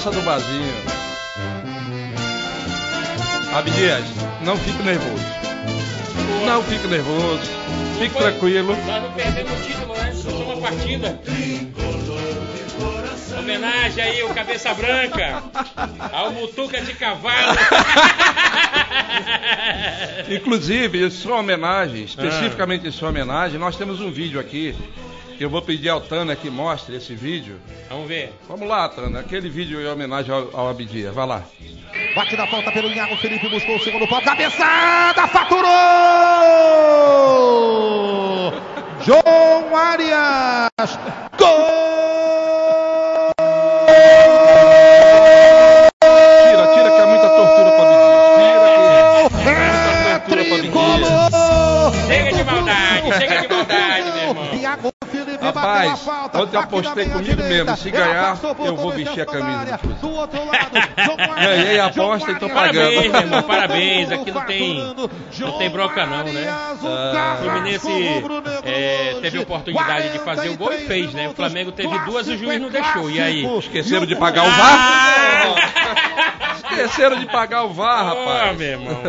É graça do Bazinho. Abdias, não fique nervoso. Não fique nervoso. Fique foi- tranquilo. Nós não perdemos o título, né? Só uma partida. Homenagem aí, o Cabeça Branca. Ao Mutuca de Cavalo. Inclusive, em sua homenagem, Ah. especificamente em sua homenagem, nós temos um vídeo aqui. Que eu vou pedir ao Tânia que mostre esse vídeo. Vamos ver. Vamos lá, Tânia. Aquele vídeo em homenagem ao, ao Abdias. Vai lá. Bate na falta pelo Iago Felipe, buscou o segundo pau, cabeçada, faturou! João Arias, gol! Rapaz, a ontem eu apostei comigo mesmo, se ganhar, eu vou o vestir a camisa do outro lado, Ganhei a aposta e tô pagando. Parabéns, irmão, parabéns. Aqui não tem- não tem bronca não, né? O Ah. carrasco Fluminense é, teve oportunidade de fazer o gol e fez, né? O Flamengo teve duas e o juiz não deixou. E aí? Esqueceram de pagar o Ah! VAR? Esqueceram de pagar o VAR, rapaz. Ô, meu irmão.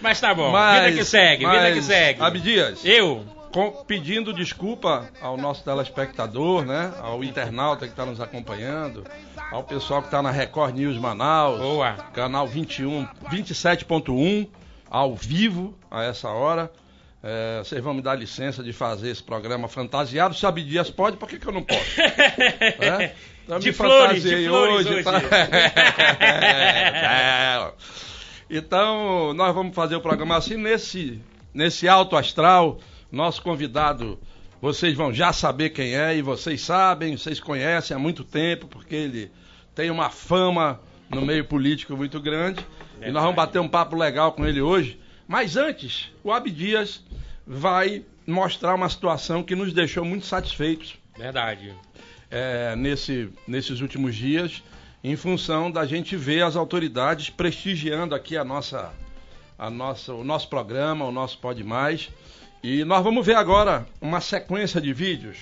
Mas tá bom, Mas- vida que segue, vida que segue. Abdias, Eu? Com- pedindo desculpa ao nosso telespectador, né? Ao internauta que está nos acompanhando, ao pessoal que está na Record News Manaus, Boa. canal 21, 27.1, ao vivo a essa hora. É, vocês vão me dar licença de fazer esse programa fantasiado. Se Abdias pode, por que, que eu não posso? É? Eu De flores, de flores hoje. hoje. tá? É. Então, nós vamos fazer o programa assim nesse, nesse alto astral. Nosso convidado, vocês vão já saber quem é, e vocês sabem, vocês conhecem há muito tempo, porque ele tem uma fama no meio político muito grande. E nós vamos bater um papo legal com ele hoje. Mas antes, o Abdias vai mostrar uma situação que nos deixou muito satisfeitos Verdade. é, nesse, nesses últimos dias, em função da gente ver as autoridades prestigiando aqui a nossa, a nossa, o nosso programa, o nosso Pode Mais. E nós vamos ver agora uma sequência de vídeos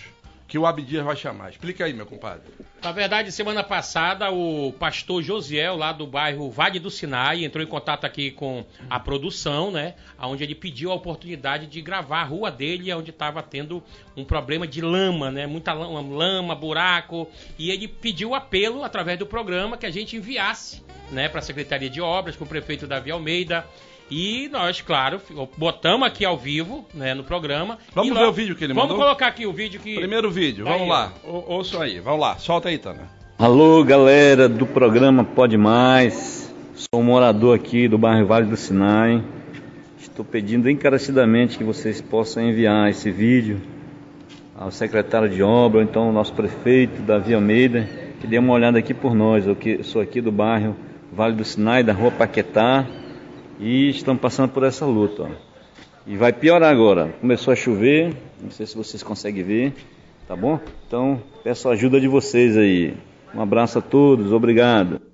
que o Abdias vai chamar. Explica aí, meu compadre. Na verdade, semana passada, o pastor Josiel, lá do bairro Vale do Sinai, entrou em contato aqui com a produção, né? Onde ele pediu a oportunidade de gravar a rua dele, onde estava tendo um problema de lama, né? Muita lama, lama, buraco. E ele pediu apelo, através do programa, que a gente enviasse, né, para a Secretaria de Obras, com o prefeito Davi Almeida. E nós, claro, botamos aqui ao vivo, né, no programa. Vamos ver o vídeo que ele Vamos mandou? colocar aqui o vídeo que. Primeiro vídeo, Tá vamos aí, lá. Ou, ouçam aí, vamos lá. Solta aí, Tana. Alô, galera do programa Pode Mais. Sou um morador aqui do bairro Vale do Sinai. Estou pedindo encarecidamente que vocês possam enviar esse vídeo ao secretário de obra, ou então ao nosso prefeito Davi Almeida, que dê uma olhada aqui por nós. Eu que- sou aqui do bairro Vale do Sinai, da rua Paquetá, e estamos passando por essa luta. E vai piorar agora. Começou a chover, não sei se vocês conseguem ver, tá bom? Então, peço a ajuda de vocês aí. Um abraço a todos, obrigado.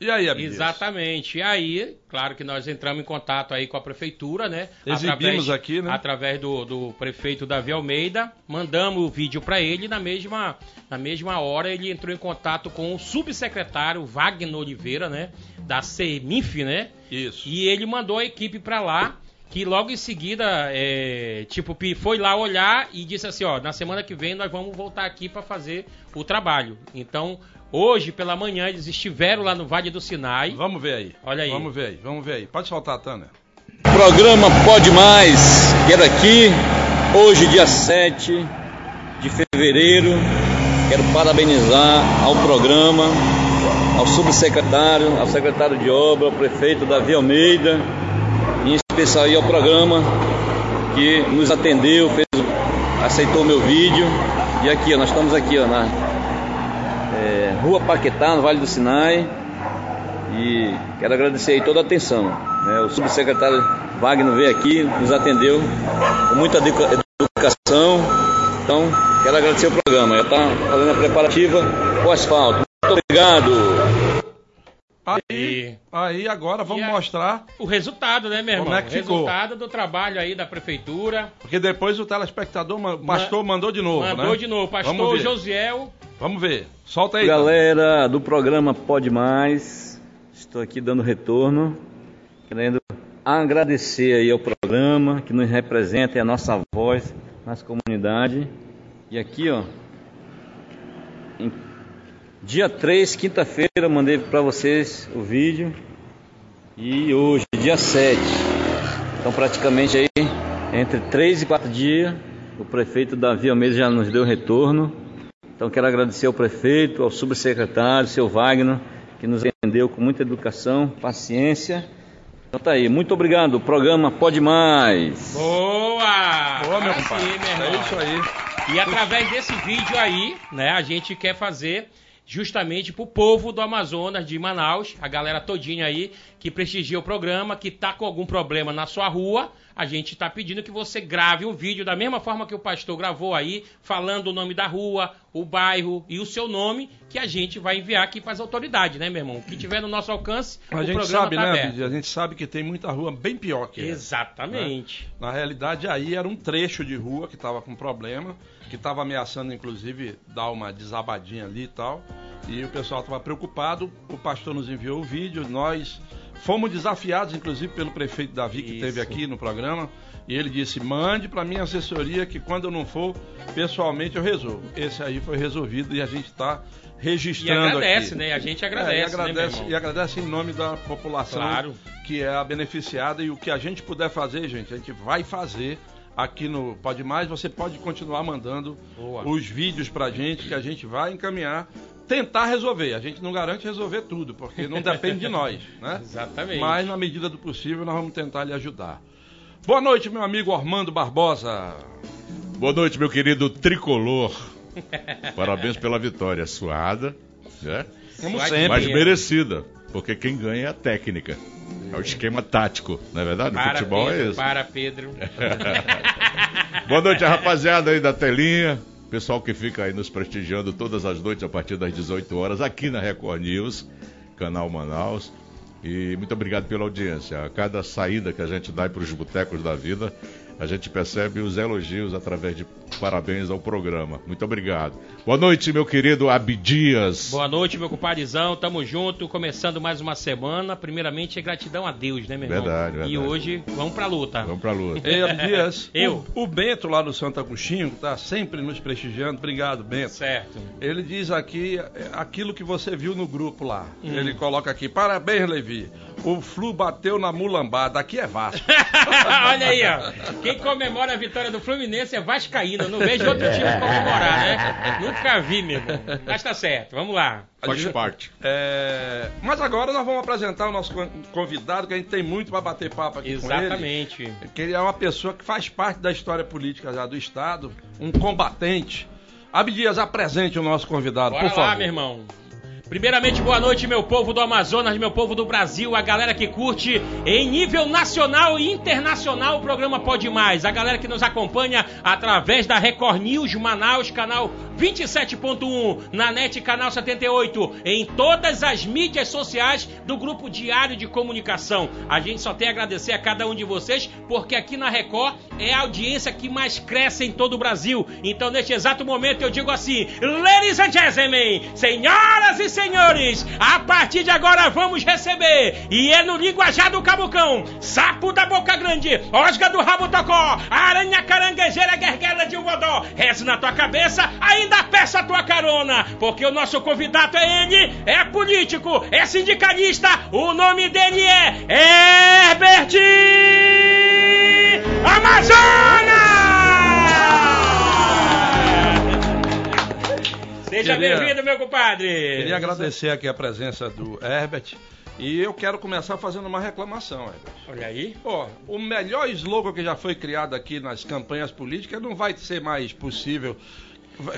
E aí, Abdias? Exatamente. E aí, claro que nós entramos em contato aí com a prefeitura, né? Exibimos aqui, né? Através do, do prefeito Davi Almeida, mandamos o vídeo para ele na mesma, na mesma hora ele entrou em contato com o subsecretário Wagner Oliveira, né? Da CEMIF, né? Isso. E ele mandou a equipe para lá, que logo em seguida, é, tipo, foi lá olhar e disse assim, ó, na semana que vem nós vamos voltar aqui para fazer o trabalho. Então, hoje pela manhã eles estiveram lá no Vale do Sinai. Vamos ver aí. Olha aí. Vamos ver aí, vamos ver aí. Pode soltar, Tana. Programa Pode Mais. Quero aqui, hoje, dia 7 de fevereiro, quero parabenizar ao programa, ao subsecretário, ao secretário de obra, ao prefeito Davi Almeida, em especial aí ao programa que nos atendeu, fez, aceitou meu vídeo. E aqui, ó, nós estamos aqui ó, na é, Rua Paquetá, no Vale do Sinai. E quero agradecer aí toda a atenção. né? O subsecretário Wagner veio aqui, nos atendeu com muita educa- educação. Então, quero agradecer o programa. Já está fazendo a preparativa o asfalto. Muito obrigado. Aí, aí agora vamos a- mostrar, O resultado, né, meu irmão? Como é que o ficou? resultado do trabalho aí da prefeitura. porque depois o telespectador, o pastor mandou de novo, Mandou né? de novo. Vamos Pastor ver. Josiel. Vamos ver. Solta aí. Galera do programa Pode Mais, estou aqui dando retorno, querendo agradecer aí ao programa que nos representa e a nossa voz nas comunidades. E aqui, ó, em dia 3, quinta-feira, mandei para vocês o vídeo. E hoje, dia 7. Então, praticamente aí, entre 3 e 4 dias, o prefeito Davi Almeida já nos deu retorno. Então quero agradecer ao prefeito, ao subsecretário, seu Wagner, que nos atendeu com muita educação, paciência. Então tá aí, muito obrigado. O programa Pode Mais. Boa! Boa, meu Agora compadre. é isso aí. E através desse vídeo aí, né, a gente quer fazer justamente pro povo do Amazonas, de Manaus, a galera todinha aí que prestigia o programa, que tá com algum problema na sua rua, a gente tá pedindo que você grave um vídeo da mesma forma que o pastor gravou aí, falando o nome da rua, o bairro e o seu nome, que a gente vai enviar aqui para as autoridades, né, meu irmão? O que tiver no nosso alcance, A o gente programa sabe, tá né, aberto. A gente sabe que tem muita rua bem pior que essa. Exatamente. Na realidade, aí era um trecho de rua que estava com problema, que estava ameaçando, inclusive, dar uma desabadinha ali e tal. E o pessoal estava preocupado. O pastor nos enviou o vídeo. Nós fomos desafiados, inclusive, pelo prefeito Davi, que Isso. esteve aqui no programa. E ele disse: mande para minha assessoria que quando eu não for, pessoalmente eu resolvo. Esse aí foi resolvido e a gente está E registrando agradece, aqui. né? A gente É, agradece, e né, agradece, irmão? e agradece em nome da população Claro. que é a beneficiada e o que a gente puder fazer, gente, a gente vai fazer aqui no Pode Mais. Você pode continuar mandando Boa. os vídeos pra gente que a gente vai encaminhar, tentar resolver. A gente não garante resolver tudo, porque não depende de nós, né? Exatamente. Mas na medida do possível nós vamos tentar lhe ajudar. Boa noite, meu amigo Armando Barbosa. Boa noite, meu querido tricolor. Parabéns pela vitória suada, né? Como sempre. mas merecida, porque quem ganha é a técnica. É o esquema tático, não é verdade? No Para, futebol Pedro, é isso. para, Pedro. Boa noite, rapaziada aí da telinha. Pessoal que fica aí nos prestigiando todas as noites a partir das 18 horas aqui na Record News, canal Manaus. E muito obrigado pela audiência. A cada saída que a gente dá para os botecos da vida, a gente percebe os elogios através de parabéns ao programa. Muito obrigado. Boa noite, meu querido Abdias. Boa noite, meu compadrezão. Tamo junto, começando mais uma semana. Primeiramente, é gratidão a Deus, né, meu irmão? Verdade, verdade. E hoje, vamos pra luta. Vamos pra luta. Ei, Abdias, Eu. O, o Bento lá do Santo Agostinho, que está sempre nos prestigiando. Obrigado, Bento. Certo. Ele diz aqui é, aquilo que você viu no grupo lá. Hum. Ele coloca aqui: parabéns, Levi. O Flu bateu na mulambada. Aqui é Vasco. Olha aí, ó. Quem comemora a vitória do Fluminense é Vascaíno. Não vejo outro time comemorar, né? Nunca vi, meu irmão. Mas tá certo, vamos lá. Faz parte. É, Mas agora nós vamos apresentar o nosso con- convidado, que a gente tem muito para bater papo aqui com ele. Exatamente. Que ele é uma pessoa que faz parte da história política já do Estado, um combatente. Abdias, apresente o nosso convidado, Bora por lá, favor. meu irmão. Primeiramente, boa noite, meu povo do Amazonas, meu povo do Brasil, a galera que curte em nível nacional e internacional o programa Pode Mais, a galera que nos acompanha através da Record News Manaus, canal 27.1, na NET canal 78, em todas as mídias sociais do Grupo Diário de Comunicação. A gente só tem a agradecer a cada um de vocês, porque aqui na Record é a audiência que mais cresce em todo o Brasil. Então, neste exato momento, eu digo assim: Ladies and gentlemen, senhoras e senhores, a partir de agora vamos receber, e é no linguajar do Cabucão, sapo da boca grande, osga do rabo tocó, aranha caranguejeira guerguela de vodó, reze na tua cabeça, ainda peça a tua carona, porque o nosso convidado é ele, é político, é sindicalista, o nome dele é Herbert Amazonas! Seja bem-vindo, meu compadre. Queria agradecer aqui a presença do Herbert. E eu quero começar fazendo uma reclamação, Herbert. Olha aí. Pô, o melhor slogan que já foi criado aqui nas campanhas políticas não vai ser mais possível.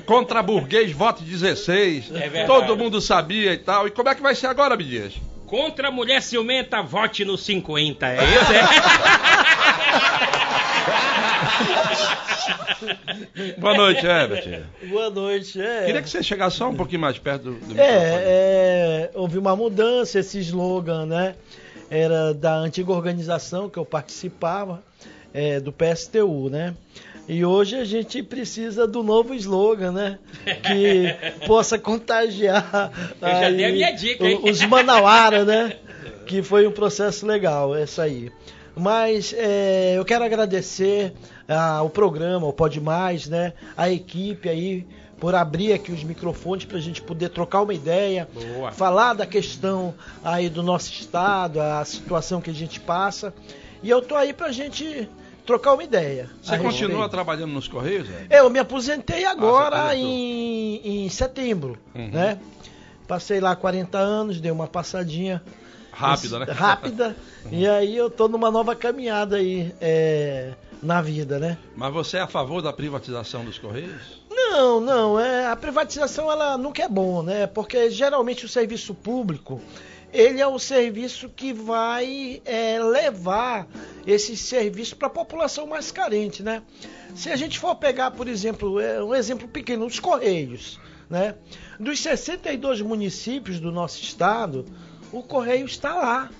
Contra burguês, voto 16. É verdade. Todo mundo sabia e tal. E como é que vai ser agora, Bidias? Contra a mulher ciumenta, vote no 50. É isso, é? Boa noite, Herbert. Boa noite. É, Queria que você chegasse só um pouquinho mais perto do, do é, é, houve uma mudança, esse slogan, né? Era da antiga organização que eu participava, é, do PSTU, né? E hoje a gente precisa do novo slogan, né? Que possa contagiar aí dica, os manauara, né? Que foi um processo legal, essa aí. Mas é, eu quero agradecer ao programa, ao Pode Mais, né? A equipe aí por abrir aqui os microfones para a gente poder trocar uma ideia, Boa. falar da questão aí do nosso estado, a situação que a gente passa. E eu tô aí pra gente trocar uma ideia. Você a continua trabalhando nos Correios? Herbert? Eu me aposentei agora Ah, você aposentou. em, em setembro, Uhum. né? Passei lá 40 anos, dei uma passadinha Rápida, né? rápida. e aí eu tô numa nova caminhada aí é, na vida, né? Mas você é a favor da privatização dos Correios? Não, não, é, a privatização ela nunca é bom, né? Porque geralmente o serviço público ele é o serviço que vai é, levar esse serviço para a população mais carente, né? Se a gente for pegar, por exemplo, é, um exemplo pequeno, os Correios, né? Dos 62 municípios do nosso estado, o Correio está lá.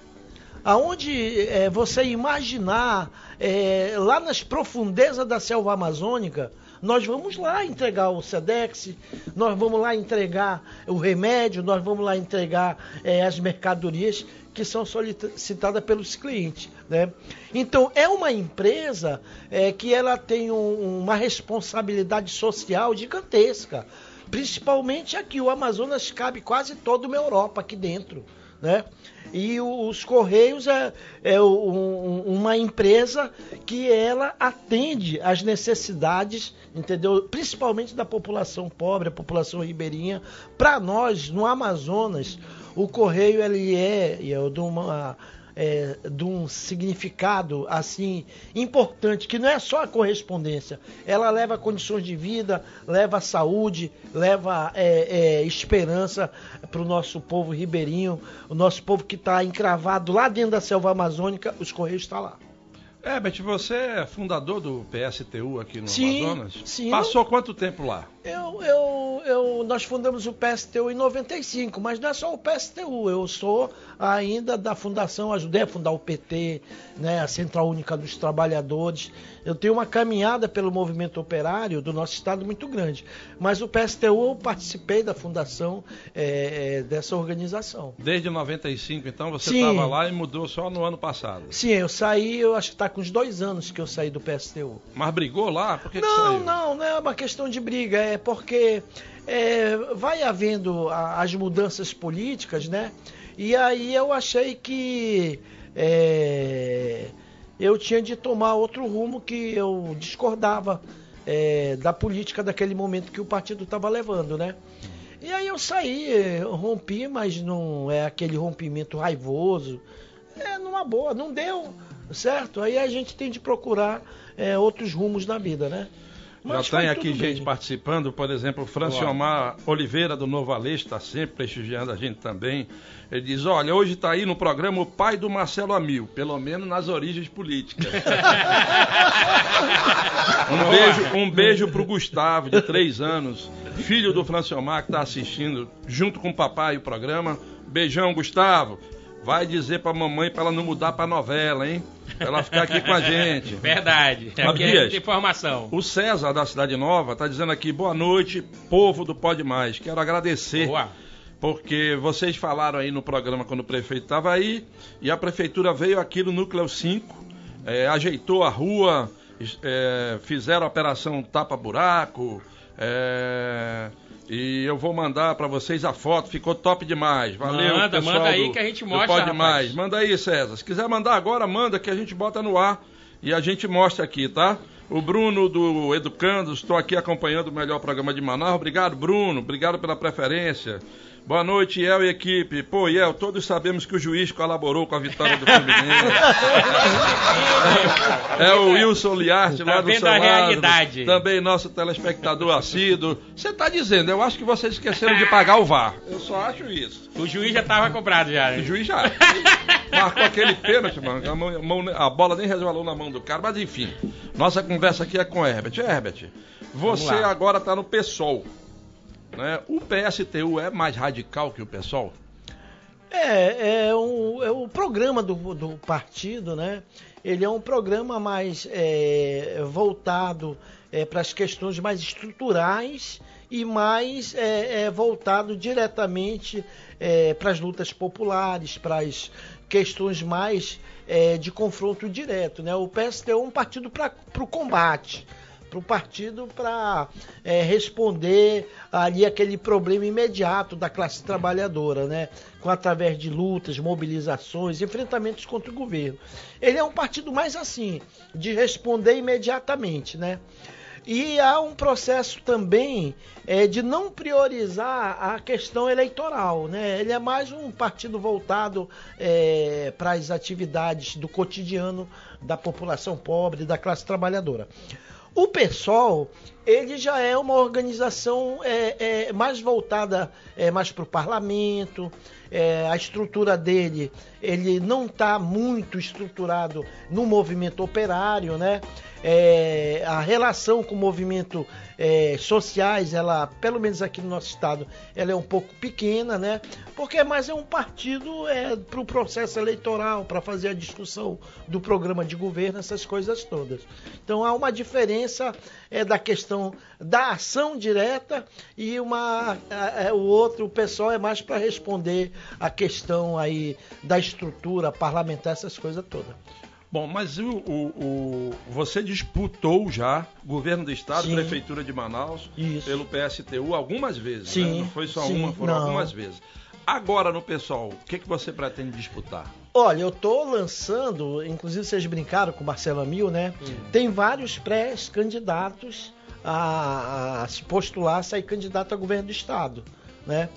Aonde é, você imaginar, é, lá nas profundezas da selva amazônica, nós vamos lá entregar o SEDEX, nós vamos lá entregar o remédio, nós vamos lá entregar é, as mercadorias que são solicitadas pelos clientes. Né? Então, é uma empresa é, que ela tem um- uma responsabilidade social gigantesca. Principalmente aqui, o Amazonas cabe quase toda uma Europa aqui dentro. Né? E os Correios é, é um- uma empresa que ela atende às necessidades, entendeu? Principalmente da população pobre, a população ribeirinha. Para nós, no Amazonas, o Correio ele é, é de uma é, de um significado assim importante que não é só a correspondência. Ela leva condições de vida leva saúde leva é, é, esperança para o nosso povo ribeirinho o nosso povo que está encravado lá dentro da selva amazônica os correios estão lá Herbert, você é fundador do PSTU aqui no Sim, Amazonas? sim. Passou quanto tempo lá? Eu, eu, eu, nós fundamos o PSTU em 95, mas não é só o PSTU, eu sou ainda da fundação, ajudei a fundar o PT, né, a Central Única dos Trabalhadores. Eu tenho uma caminhada pelo movimento operário do nosso estado muito grande, mas o PSTU eu participei da fundação é, é, dessa organização. Desde 95, então, você estava lá e mudou só no ano passado. Sim, eu saí, eu acho que está com uns dois anos que eu saí do PSTU. Mas brigou lá? Por que, que não, saiu? não, não é uma questão de briga, é porque é, vai havendo a- as mudanças políticas, né? E aí eu achei que é, eu tinha de tomar outro rumo que eu discordava é, da política daquele momento que o partido estava levando, né? E aí eu saí, eu rompi, mas não é aquele rompimento raivoso. É numa boa, não deu, certo? Aí a gente tem de procurar é, outros rumos na vida, né? Já Mas tem foi aqui gente bem. participando, por exemplo, Franciomar Oliveira do Novo Aleixo está sempre prestigiando a gente também. Ele diz: Olha, hoje está aí no programa o pai do Marcelo Amil, pelo menos nas origens políticas. um beijo, um beijo pro Gustavo, de três anos, filho do Franciomar, que está assistindo junto com o papai o programa. Beijão, Gustavo. Vai dizer pra mamãe pra ela não mudar pra novela, hein? Pra ela ficar aqui com a gente. Verdade. Aqui é Abias. muita informação. O César da Cidade Nova está dizendo aqui, boa noite, povo do Pode Mais. Quero agradecer, Boa. porque vocês falaram aí no programa quando o prefeito estava aí, e a prefeitura veio aqui no Núcleo 5, eh, ajeitou a rua, eh, fizeram a operação tapa-buraco, eh, e eu vou mandar para vocês a foto, ficou top demais. Valeu, Manda, pessoal manda aí do- que a gente mostra, Pode rapaz. Mais. Manda aí, César. Se quiser mandar agora, manda que a gente bota no ar e a gente mostra aqui, tá? O Bruno do Educando, estou aqui acompanhando o melhor programa de Manaus. Obrigado, Bruno. Obrigado pela preferência. Boa noite, El e equipe. Pô, El, todos sabemos que o juiz colaborou com a vitória do Fluminense. é o Wilson Liarte Tá lá do lado. realidade. Também nosso telespectador assíduo. Você tá dizendo, eu acho que vocês esqueceram de pagar o VAR. Eu só acho isso. O juiz já tava comprado já. O né? juiz já marcou aquele pênalti, mano. A, mão- a mão- a bola nem resvalou na mão do cara. Mas enfim, nossa conversa aqui é com o Herbert. Herbert, você agora está no PSOL. Né? O PSTU é mais radical que o PSOL? É, é, é o programa do, do partido, né? Ele é um programa mais é, voltado para as questões mais estruturais e mais é, é, voltado diretamente para as lutas populares, para as questões mais é, de confronto direto, né? O PSTU é um partido para o combate para o partido para responder ali aquele problema imediato da classe trabalhadora, né? Com através de lutas, mobilizações, enfrentamentos contra o governo. Ele é um partido mais assim, de responder imediatamente, né? E há um processo também é, de não priorizar a questão eleitoral. Né? Ele é mais um partido voltado é, para as atividades do cotidiano da população pobre, da classe trabalhadora. O PSOL, ele já é uma organização é, é, mais voltada é, mais para o parlamento, é, a estrutura dele, ele não está muito estruturado no movimento operário, né? É, a relação com o movimento é, sociais, ela, pelo menos aqui no nosso estado, ela é um pouco pequena, né? Porque mais é um partido é, para o processo eleitoral, para fazer a discussão do programa de governo, essas coisas todas. Então há uma diferença é, da questão da ação direta e uma, é, o outro, o pessoal é mais para responder a questão aí da estrutura parlamentar, essas coisas todas. Bom, mas o, o, o- você disputou já governo do estado, Sim. prefeitura de Manaus, Isso. pelo PSTU algumas vezes. Sim, né? Não foi só sim, uma, foram não. algumas vezes. Agora no pessoal, o que, que você pretende disputar? Olha, eu tô lançando, inclusive vocês brincaram com o Marcelo Amil, né? Tem vários pré-candidatos a, a se postular, a sair candidato a governo do estado, né?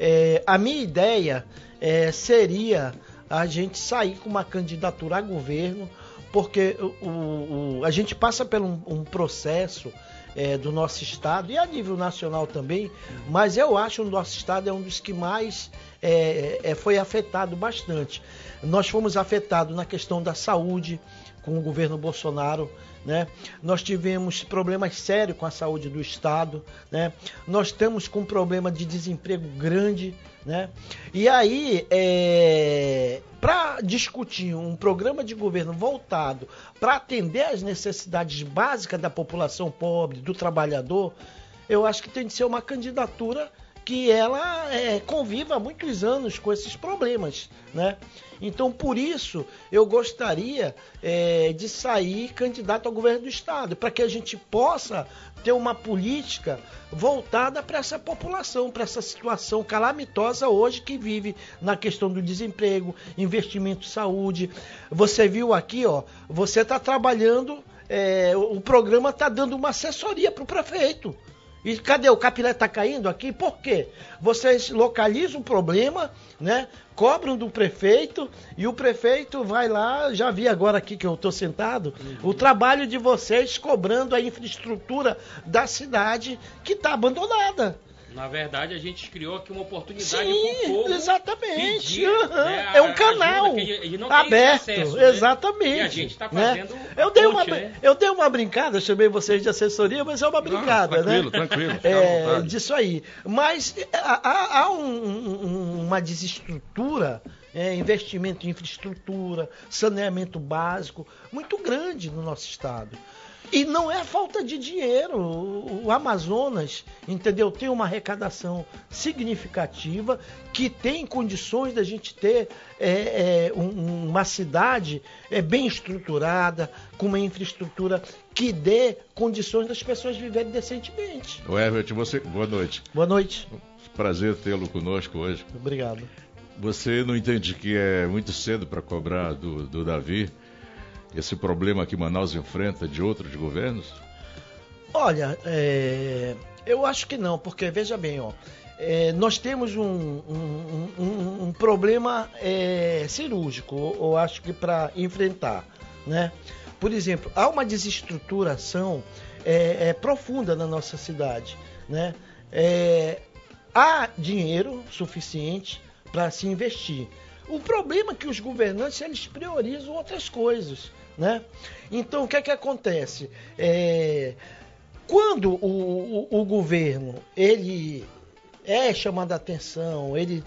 É, a minha ideia é, seria a gente sair com uma candidatura a governo, porque o, o- a gente passa por um, um processo é, do nosso estado e a nível nacional também, mas eu acho que o nosso estado é um dos que mais é, é, foi afetado bastante. Nós fomos afetados na questão da saúde com o governo Bolsonaro. Né? Nós tivemos problemas sérios com a saúde do Estado, né? nós estamos com um problema de desemprego grande. Né? E aí, para discutir um programa de governo voltado para atender às necessidades básicas da população pobre, do trabalhador, eu acho que tem de ser uma candidatura que ela é, conviva há muitos anos com esses problemas, né? Então, por isso, eu gostaria é, de sair candidato ao governo do estado, para que a gente possa ter uma política voltada para essa população, para essa situação calamitosa hoje que vive na questão do desemprego, investimento em saúde. Você viu aqui, ó, você está trabalhando, é, o programa está dando uma assessoria para o prefeito. E cadê o capilé está caindo aqui? Por quê? Vocês localizam o problema, né? Cobram do prefeito e o prefeito vai lá, já vi agora aqui que eu estou sentado, o trabalho de vocês cobrando a infraestrutura da cidade que está abandonada. Na verdade, a gente criou aqui uma oportunidade Sim, para o povo. exatamente. pedir, Aham. né, é um a canal ajuda aberto, acesso, né? exatamente. E a gente está né? fazendo Eu dei uma, ponte, né? eu dei uma brincada, chamei vocês de assessoria, mas é uma brincada, tranquilo, né? tranquilo, à É, disso aí. Mas é, há, há um- uma desestrutura, é, investimento em infraestrutura, saneamento básico, muito grande no nosso estado. E não é falta de dinheiro. O, Amazonas, entendeu? Tem uma arrecadação significativa que tem condições da gente ter é, é, um- uma cidade é, bem estruturada, com uma infraestrutura que dê condições das pessoas viverem decentemente. O Herbert, você, boa noite. Boa noite. Prazer tê-lo conosco hoje. Obrigado. Você não entende que é muito cedo para cobrar do, do Davi esse problema que Manaus enfrenta de outros governos? Olha, é, eu acho que não, porque veja bem, ó, é, nós temos um, um, um, um problema é, cirúrgico, eu acho que para enfrentar. Né? Por exemplo, há uma desestruturação é, é profunda na nossa cidade. Né? É, há dinheiro suficiente para se investir. O problema é que os governantes eles priorizam outras coisas. Né? Então, o que é que acontece? É, quando o, o, o governo ele é chamado a atenção, ele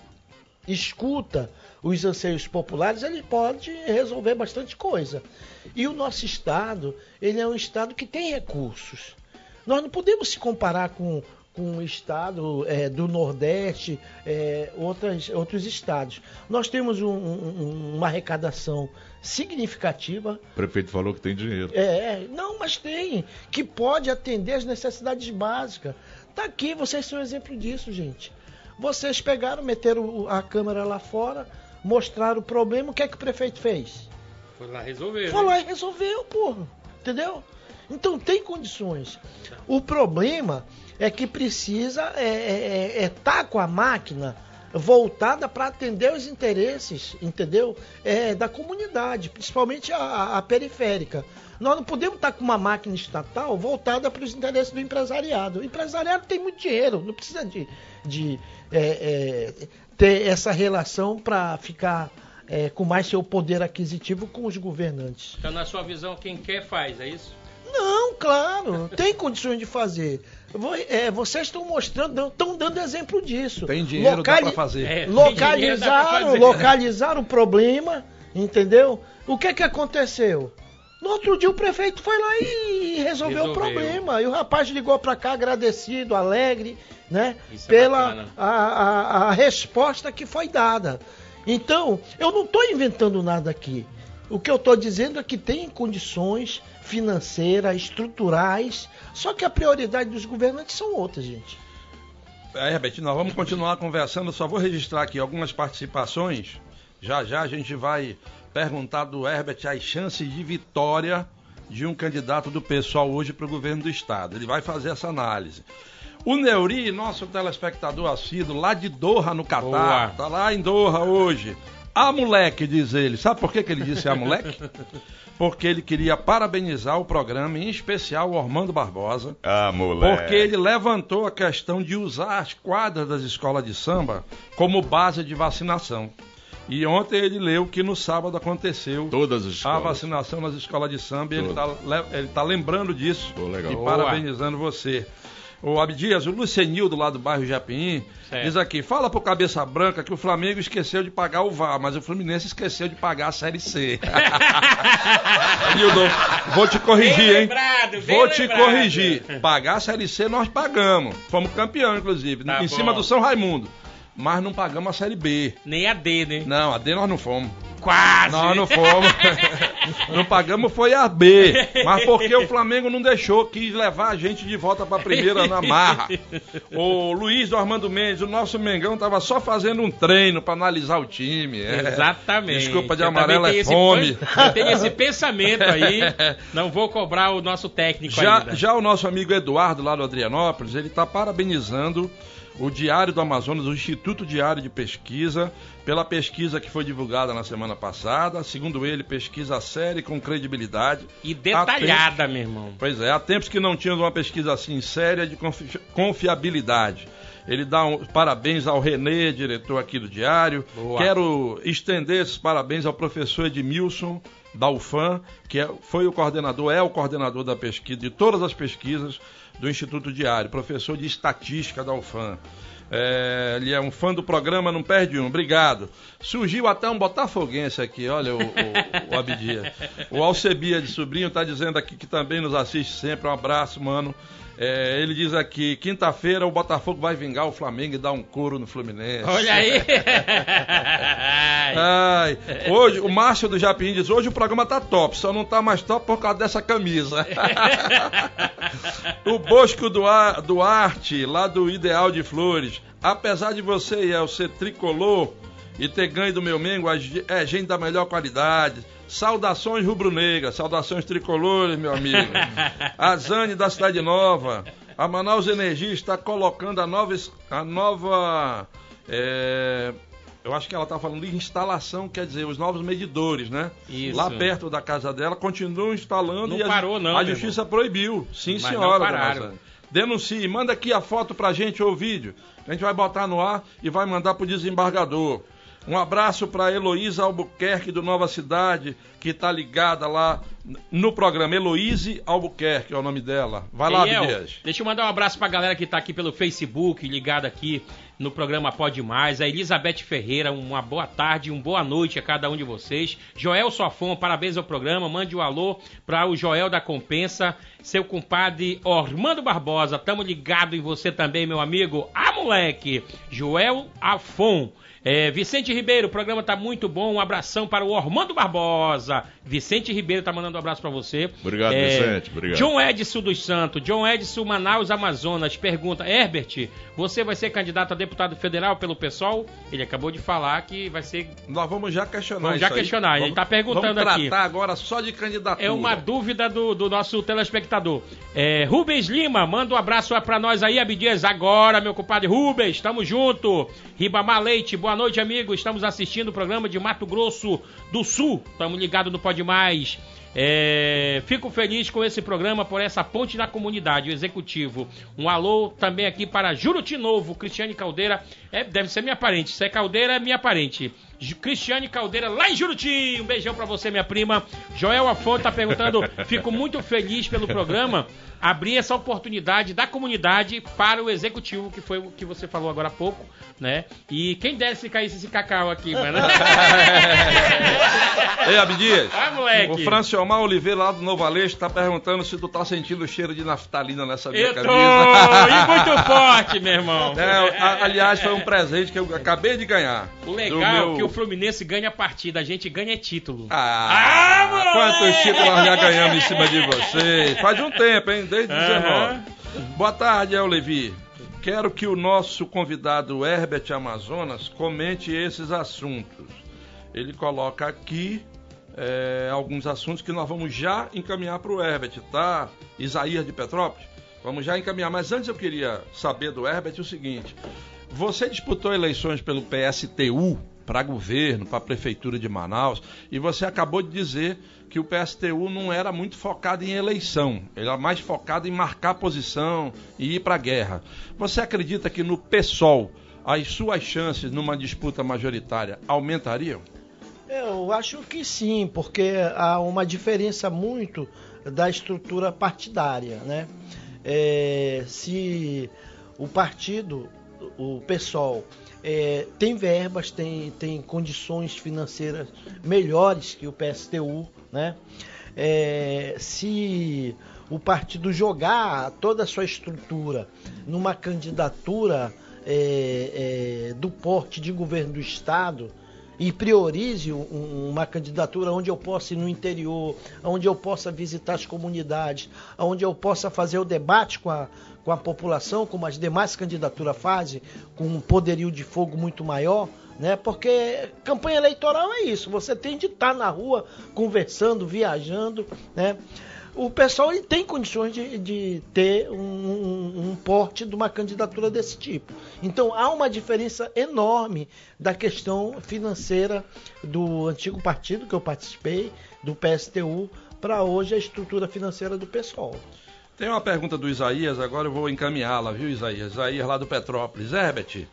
escuta os anseios populares, ele pode resolver bastante coisa. E o nosso estado, ele é um estado que tem recursos. Nós não podemos se comparar com, com o estado é, do Nordeste, é, outras, outros estados. Nós temos um, um, uma arrecadação significativa. O prefeito falou que tem dinheiro. É, não, mas tem, que pode atender as necessidades básicas. Tá aqui, vocês são um exemplo disso, gente. Vocês pegaram, meteram a câmera lá fora, mostraram o problema, o que é que o prefeito fez? Foi lá resolver. Foi né? lá e resolveu, porra. Entendeu? Então tem condições. O problema é que precisa é, é, é, é tá com a máquina voltada para atender os interesses, entendeu? É, da comunidade, principalmente a, a, periférica. Nós não podemos estar com uma máquina estatal voltada para os interesses do empresariado. O empresariado tem muito dinheiro, não precisa de, de é, é, ter essa relação para ficar é, com mais seu poder aquisitivo com os governantes. Então, na sua visão, quem quer faz, é isso? Não, claro, tem condições de fazer. É, vocês estão mostrando, estão dando exemplo disso. Tem dinheiro Locali... para fazer. É, localizaram, localizaram o problema, entendeu? O que que aconteceu? No outro dia o prefeito foi lá e resolveu, resolveu. o problema. E o rapaz ligou para cá agradecido, alegre, né? Isso é pela é a, a, a resposta que foi dada. Então, eu não estou inventando nada aqui. O que eu estou dizendo é que tem condições financeiras, estruturais, só que a prioridade dos governantes são outras, gente. É, Herbert, nós vamos continuar conversando, só vou registrar aqui algumas participações. Já já a gente vai perguntar do Herbert as chances de vitória de um candidato do pessoal hoje para o governo do estado. Ele vai fazer essa análise. O Neuri, nosso telespectador assíduo, lá de Doha, no Catar, tá lá em Doha hoje. A moleque, diz ele. Sabe por que, que ele disse a moleque? porque ele queria parabenizar o programa, em especial o Ormando Barbosa. Ah, moleque. Porque ele levantou a questão de usar as quadras das escolas de samba como base de vacinação. E ontem ele leu que no sábado aconteceu a vacinação nas escolas de samba e ele está tá lembrando disso oh, e parabenizando você. O Abdias, o Lucenildo lá do bairro Japim, diz aqui: fala pro Cabeça Branca que o Flamengo esqueceu de pagar o VAR, mas o Fluminense esqueceu de pagar a Série C. Nildo, vou te corrigir, hein? Lembrado, vou te lembrado. corrigir. Pagar a Série C nós pagamos. Fomos campeão, inclusive, tá em bom. cima do São Raimundo. Mas não pagamos a Série B. Nem a D, né? Não, a D nós não fomos. Quase! Nós não fomos. não pagamos foi a B. Mas porque o Flamengo não deixou, quis levar a gente de volta pra primeira na marra. O Luiz do Armando Mendes, o nosso Mengão, tava só fazendo um treino para analisar o time. É. Exatamente. Desculpa de amarelo é fome. Esse, tem esse pensamento aí. Não vou cobrar o nosso técnico já, ainda. Já o nosso amigo Eduardo, lá do Adrianópolis, ele tá parabenizando o Diário do Amazonas, o Instituto Diário de Pesquisa, pela pesquisa que foi divulgada na semana passada. Segundo ele, pesquisa séria e com credibilidade. E detalhada, tempos, meu irmão. Pois é, há tempos que não tínhamos uma pesquisa assim séria de confi confiabilidade. Ele dá um, parabéns ao Renê, diretor aqui do Diário. Boa. Quero estender esses parabéns ao professor Edmilson da UFAM, que é, foi o coordenador, é o coordenador da pesquisa, de todas as pesquisas do Instituto Diário, professor de estatística da UFAM. É, ele é um fã do programa, não perde um. Obrigado. Surgiu até um botafoguense aqui, olha o, o, o Abdia. O Alcebia de Sobrinho está dizendo aqui que também nos assiste sempre. Um abraço, mano. É, ele diz aqui: quinta-feira o Botafogo vai vingar o Flamengo e dar um couro no Fluminense. Olha aí! Ai, hoje, o Márcio do Japim diz: hoje o programa tá top, só não tá mais top por causa dessa camisa. o Bosco Duarte, lá do Ideal de Flores. Apesar de você, El, ser tricolor e ter ganho do meu Mengo, é gente da melhor qualidade Saudações rubro-negras, saudações tricolores, meu amigo. A Zane da Cidade Nova. A Manaus Energia está colocando a nova. A nova é, eu acho que ela está falando de instalação, quer dizer, os novos medidores, né? Isso. Lá perto da casa dela, continuam instalando Não e a- parou, não, a justiça proibiu. Sim, Mas não senhora. dona pararam. Denuncie, manda aqui a foto pra gente ou o vídeo. A gente vai botar no ar e vai mandar pro desembargador. Um abraço para Heloísa Albuquerque do Nova Cidade, que tá ligada lá no programa. Heloíse Albuquerque é o nome dela. Vai lá, Abdias. Deixa eu mandar um abraço pra galera que tá aqui pelo Facebook, ligada aqui no programa Pode Mais. A Elizabeth Ferreira, uma boa tarde, uma boa noite a cada um de vocês. Joel Sofon, parabéns ao programa. Mande um alô para o Joel da Compensa, seu compadre Ormando Barbosa. Tamo ligado em você também, meu amigo. Ah, moleque! Joel Afon. É, Vicente Ribeiro, o programa tá muito bom. Um abração para o Ormando Barbosa. Vicente Ribeiro tá mandando um abraço para você. Obrigado, É, Vicente, obrigado. John Edson dos Santos, John Edson Manaus, Amazonas, pergunta: Herbert, você vai ser candidato a deputado federal pelo PSOL? Ele acabou de falar que vai ser. Nós vamos já questionar Vamos isso já aí. questionar, ele Vamos- tá perguntando vamos aqui. tratar agora só de candidatura. É uma dúvida do, do nosso telespectador. É, Rubens Lima, manda um abraço pra nós aí, Abdias, agora, meu compadre Rubens, tamo junto. Ribamar Leite, boa noite, amigo. Estamos assistindo o programa de Mato Grosso do Sul. Tamo ligado no Pode Mais. É, fico feliz com esse programa por essa ponte na comunidade, o executivo. Um alô também aqui para Juruti Novo, Cristiane Caldeira. É, deve ser minha parente. Se é Caldeira, é minha parente. Cristiane Caldeira, lá em Juruti. Um beijão pra você, minha prima. Joel Afonso tá perguntando: fico muito feliz pelo programa abrir essa oportunidade da comunidade para o executivo, que foi o que você falou agora há pouco, né? E quem desse se caísse esse cacau aqui, mano? Ei, Abdias. Ah, moleque. O Franciomar Oliveira lá do Novo Aleixo tá perguntando se tu tá sentindo o cheiro de naftalina nessa minha Eu tô! camisa. E muito forte, meu irmão. É, a- aliás, foi um presente que eu acabei de ganhar. O legal é meu- que o Fluminense ganha a partida, a gente ganha é título. Ah, moleque! quantos títulos nós já ganhamos em cima de vocês? Faz um tempo, hein? Desde Aham. 19. Boa tarde, El Levi. Quero que o nosso convidado Herbert Amazonas comente esses assuntos. Ele coloca aqui é, alguns assuntos que nós vamos já encaminhar para o Herbert, tá? Isaías de Petrópolis. Vamos já encaminhar. Mas antes eu queria saber do Herbert o seguinte: você disputou eleições pelo PSTU para governo, para a prefeitura de Manaus, e você acabou de dizer que o PSTU não era muito focado em eleição, ele era mais focado em marcar posição e ir para a guerra. Você acredita que no PSOL as suas chances numa disputa majoritária aumentariam? Eu acho que sim, porque há uma diferença muito da estrutura partidária, né? É, se o partido, o PSOL, é, tem verbas, tem, tem condições financeiras melhores que o PSTU, né? É, se o partido jogar toda a sua estrutura numa candidatura é, é, do porte de governo do Estado, e priorize um- uma candidatura onde eu possa ir no interior, onde eu possa visitar as comunidades, onde eu possa fazer o debate com a, com a população, como as demais candidaturas fazem, com um poderio de fogo muito maior, né? Porque campanha eleitoral é isso, você tem de estar na rua conversando, viajando, né? O pessoal ele tem condições de, de ter um, um- um porte de uma candidatura desse tipo. Então há uma diferença enorme da questão financeira do antigo partido que eu participei, do PSTU, para hoje a estrutura financeira do pessoal. Tem uma pergunta do Isaías, agora eu vou encaminhá-la, viu, Isaías? Isaías lá do Petrópolis. Herbert,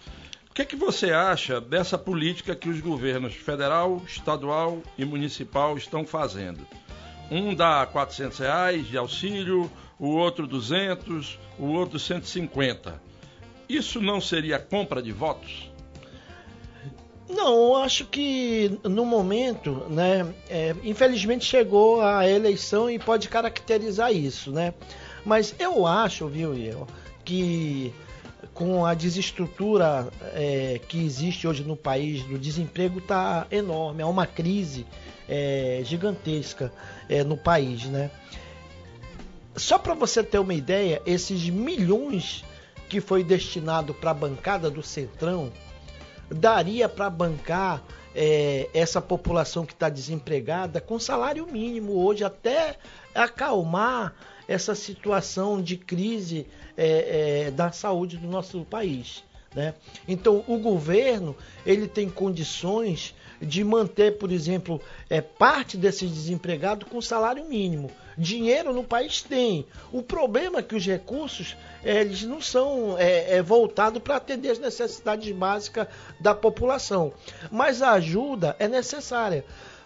o que, é que você acha dessa política que os governos federal, estadual e municipal estão fazendo? Um dá 400 reais de auxílio, o outro 200, o outro 150. Isso não seria compra de votos? Não, eu acho que no momento, né, é, infelizmente chegou a eleição e pode caracterizar isso, né? Mas eu acho, viu, eu, que com a desestrutura é, que existe hoje no país, o desemprego está enorme, há uma crise é, gigantesca é, no país, né? Só para você ter uma ideia, esses milhões que foi destinado para a bancada do Centrão daria para bancar é, essa população que está desempregada com salário mínimo hoje, até acalmar essa situação de crise é, é, da saúde do nosso país. Né? Então, o governo ele tem condições de manter, por exemplo, é, parte desses desempregados com salário mínimo. Dinheiro no país tem. O problema é que os recursos é, eles não são é, é, voltados para atender as necessidades básicas da população. Mas a ajuda é necessária,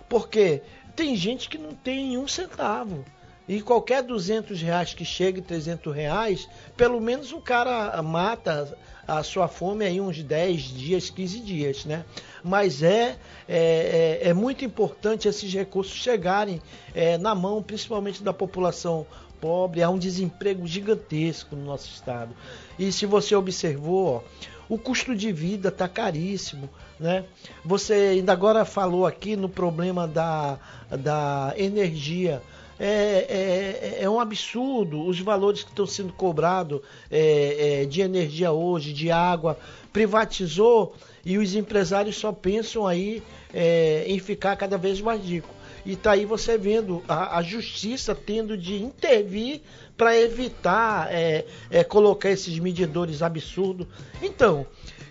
porque tem gente que não tem um centavo. E qualquer 200 reais que chegue, 300 reais, pelo menos o cara mata a sua fome aí uns 10 dias, 15 dias, né? Mas é, é, é, é muito importante esses recursos chegarem é, na mão, principalmente da população pobre. Há um desemprego gigantesco no nosso estado. E se você observou, ó, o custo de vida está caríssimo. Né? Você ainda agora falou aqui no problema da, da energia é, é, é um absurdo os valores que estão sendo cobrados é, é, de energia hoje, de água. Privatizou e os empresários só pensam aí é, em ficar cada vez mais ricos. E tá aí você vendo a, a justiça tendo de intervir para evitar é, é, colocar esses medidores absurdos. Então,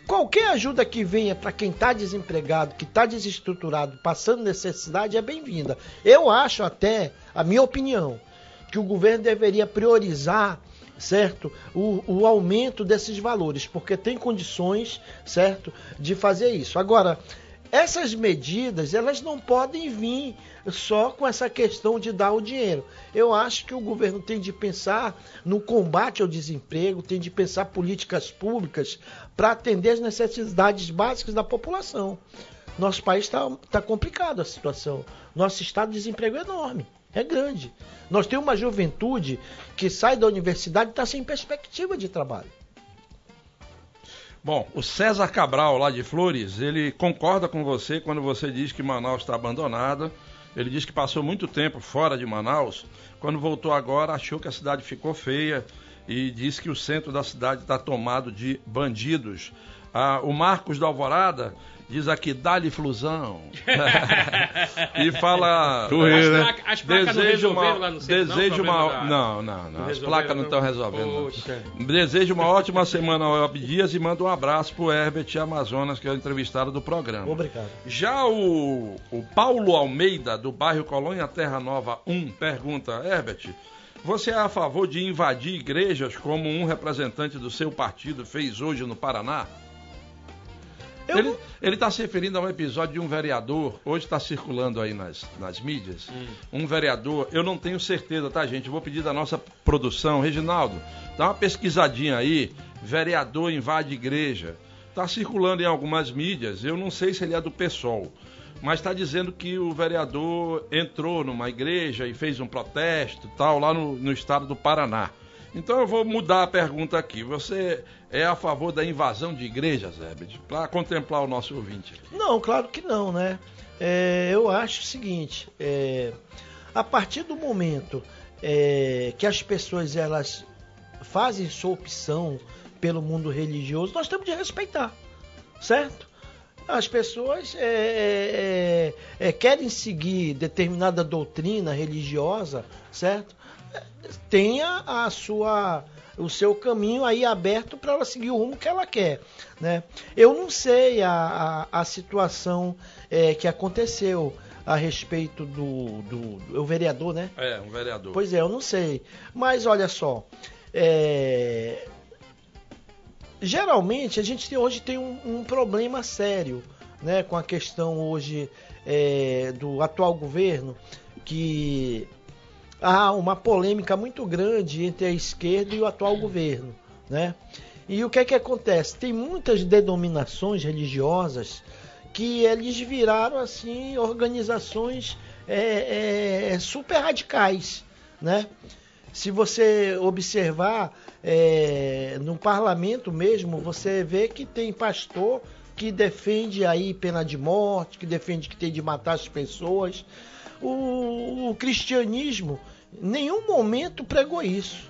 qualquer ajuda que venha para quem está desempregado, que está desestruturado, passando necessidade, é bem-vinda. Eu acho até, a minha opinião, que o governo deveria priorizar certo? O, o, aumento desses valores, porque tem condições, certo, de fazer isso. Agora, essas medidas, elas não podem vir só com essa questão de dar o dinheiro. Eu acho que o governo tem de pensar no combate ao desemprego, tem de pensar políticas públicas para atender as necessidades básicas da população. Nosso país está tá complicado a situação. Nosso estado de desemprego é enorme, é grande. Nós temos uma juventude que sai da universidade e está sem perspectiva de trabalho. Bom, o César Cabral, lá de Flores, ele concorda com você quando você diz que Manaus está abandonada ele diz que passou muito tempo fora de Manaus. Quando voltou agora, achou que a cidade ficou feia e diz que o centro da cidade está tomado de bandidos. Ah, o Marcos da Alvorada Diz aqui, dá-lhe flusão. e fala. Tu as, né? placa, as placas desejo uma, lá no centro, desejo não, uma, não, não, não. As placas não estão resolvendo. Poxa. Desejo uma ótima semana ao Elb Dias e mando um abraço pro Herbert Amazonas, que é o entrevistado do programa. Obrigado. Já o, o Paulo Almeida, do bairro Colônia Terra Nova 1, pergunta, Herbert. Você é a favor de invadir igrejas como um representante do seu partido fez hoje no Paraná? Eu... Ele está se referindo a um episódio de um vereador, hoje está circulando aí nas, nas mídias, hum. um vereador, eu não tenho certeza, tá, gente? Eu vou pedir da nossa produção, Reginaldo, dá uma pesquisadinha aí, vereador invade igreja. Está circulando em algumas mídias, eu não sei se ele é do PSOL, mas está dizendo que o vereador entrou numa igreja e fez um protesto tal, lá no, no estado do Paraná. Então eu vou mudar a pergunta aqui. Você é a favor da invasão de igrejas, Herbert, para contemplar o nosso ouvinte? Não, claro que não, né? É, eu acho o seguinte: é, a partir do momento é, que as pessoas elas fazem sua opção pelo mundo religioso, nós temos de respeitar, certo? As pessoas é, é, é, querem seguir determinada doutrina religiosa, certo? Tenha a sua o seu caminho aí aberto para ela seguir o rumo que ela quer. Né? Eu não sei a, a, a situação é, que aconteceu a respeito do, do, o vereador, né? É, um vereador. Pois é, eu não sei. Mas olha só, é... geralmente a gente hoje tem um, um, problema sério, né, com a questão hoje é, do atual governo que há uma polêmica muito grande entre a esquerda e o atual governo, né? E o que é que acontece? Tem muitas denominações religiosas que eles viraram assim organizações é, é, super radicais, né? Se você observar é, no parlamento mesmo, você vê que tem pastor que defende aí pena de morte, que defende que tem de matar as pessoas. O, o cristianismo nenhum momento pregou isso,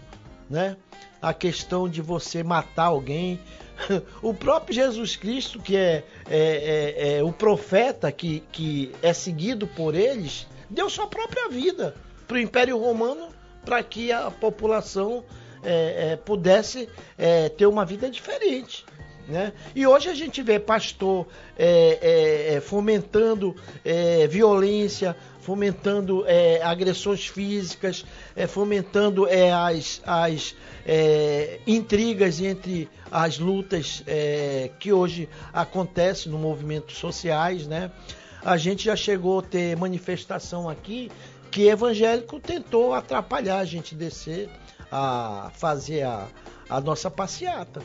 né? A questão de você matar alguém. O próprio Jesus Cristo, que é, é, é, é o profeta que, que é seguido por eles, deu sua própria vida para o Império Romano para que a população é, é, pudesse é, ter uma vida diferente. Né? E hoje a gente vê pastor é, é, é, fomentando é, violência, fomentando é, agressões físicas, é, fomentando as, as intrigas entre as lutas que hoje acontecem no movimento sociais. Né? A gente já chegou a ter manifestação aqui que evangélico tentou atrapalhar a gente descer a fazer a, a nossa passeata.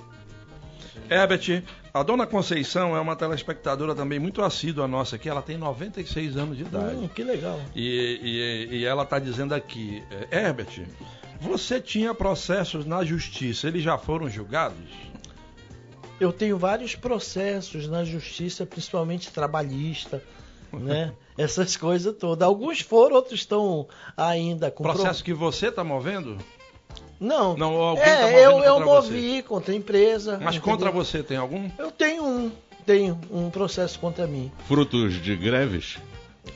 Herbert, a dona Conceição é uma telespectadora também muito assídua nossa aqui. Ela tem 96 anos de idade. Hum, que legal. E, e, e ela está dizendo aqui, é, Herbert, você tinha processos na justiça, eles já foram julgados? Eu tenho vários processos na justiça, principalmente trabalhista, né? Essas coisas todas. Alguns foram, outros estão ainda com processo pro... que você está movendo? Não. Não, alguém é, tá eu, eu movi você. contra a empresa. Mas entendeu? contra você tem algum? Eu tenho um. Tenho um processo contra mim. Frutos de greves?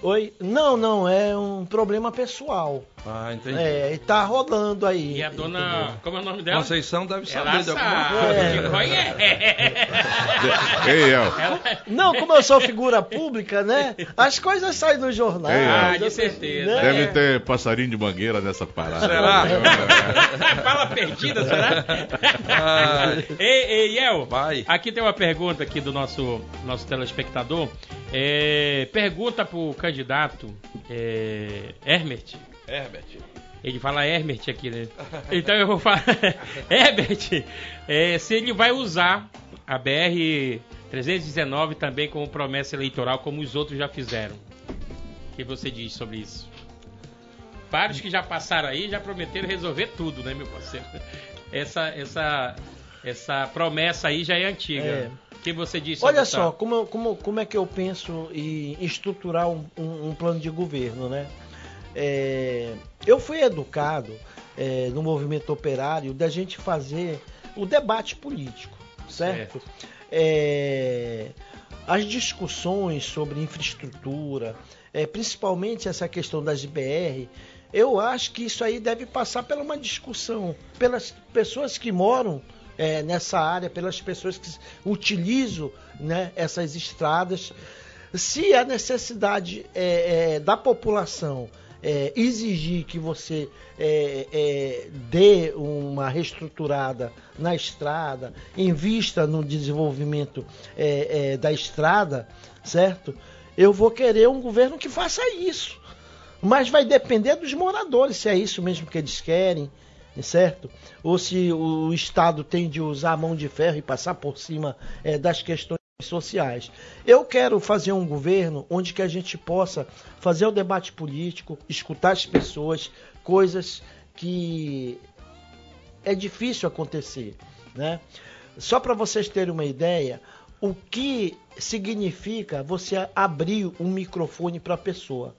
Oi? Não, não, é um problema pessoal. Ah, entendi. É, e tá rolando aí. E a dona. Entendeu? Como é o nome dela? Conceição deve saber Ela de alguma coisa. É. Ei, El. Não, como eu sou figura pública, né? As coisas saem no jornal. Ei, ah, de certeza. Né? Deve ter passarinho de mangueira nessa parada. Será? Fala perdida, será? Ah. Ei, ei, El. Vai. Aqui tem uma pergunta aqui do nosso, nosso telespectador. É, pergunta pro candidato é, Hermert. Herbert. Ele fala Herbert aqui, né? Então eu vou falar. Herbert, é, se ele vai usar a BR 319 também como promessa eleitoral, como os outros já fizeram. O que você diz sobre isso? Vários que já passaram aí já prometeram resolver tudo, né, meu parceiro? Essa, essa, essa promessa aí já é antiga. É. Que você disse? Olha só, como, como, como é que eu penso em estruturar um, um, um plano de governo, né? É, eu fui educado é, no movimento operário da gente fazer o debate político, certo? certo. É, as discussões sobre infraestrutura, é, principalmente essa questão das BR, eu acho que isso aí deve passar por uma discussão pelas pessoas que moram é, nessa área, pelas pessoas que utilizam né, essas estradas. Se a necessidade é, é, da população é, exigir que você é, é, dê uma reestruturada na estrada, invista no desenvolvimento da estrada, certo? Eu vou querer um governo que faça isso. Mas vai depender dos moradores, se é isso mesmo que eles querem, certo? Ou se o Estado tem de usar a mão de ferro e passar por cima é, das questões sociais. Eu quero fazer um governo onde que a gente possa fazer o debate político, escutar as pessoas, coisas que é difícil acontecer, né? Só para vocês terem uma ideia, o que significa você abrir um microfone para a pessoa.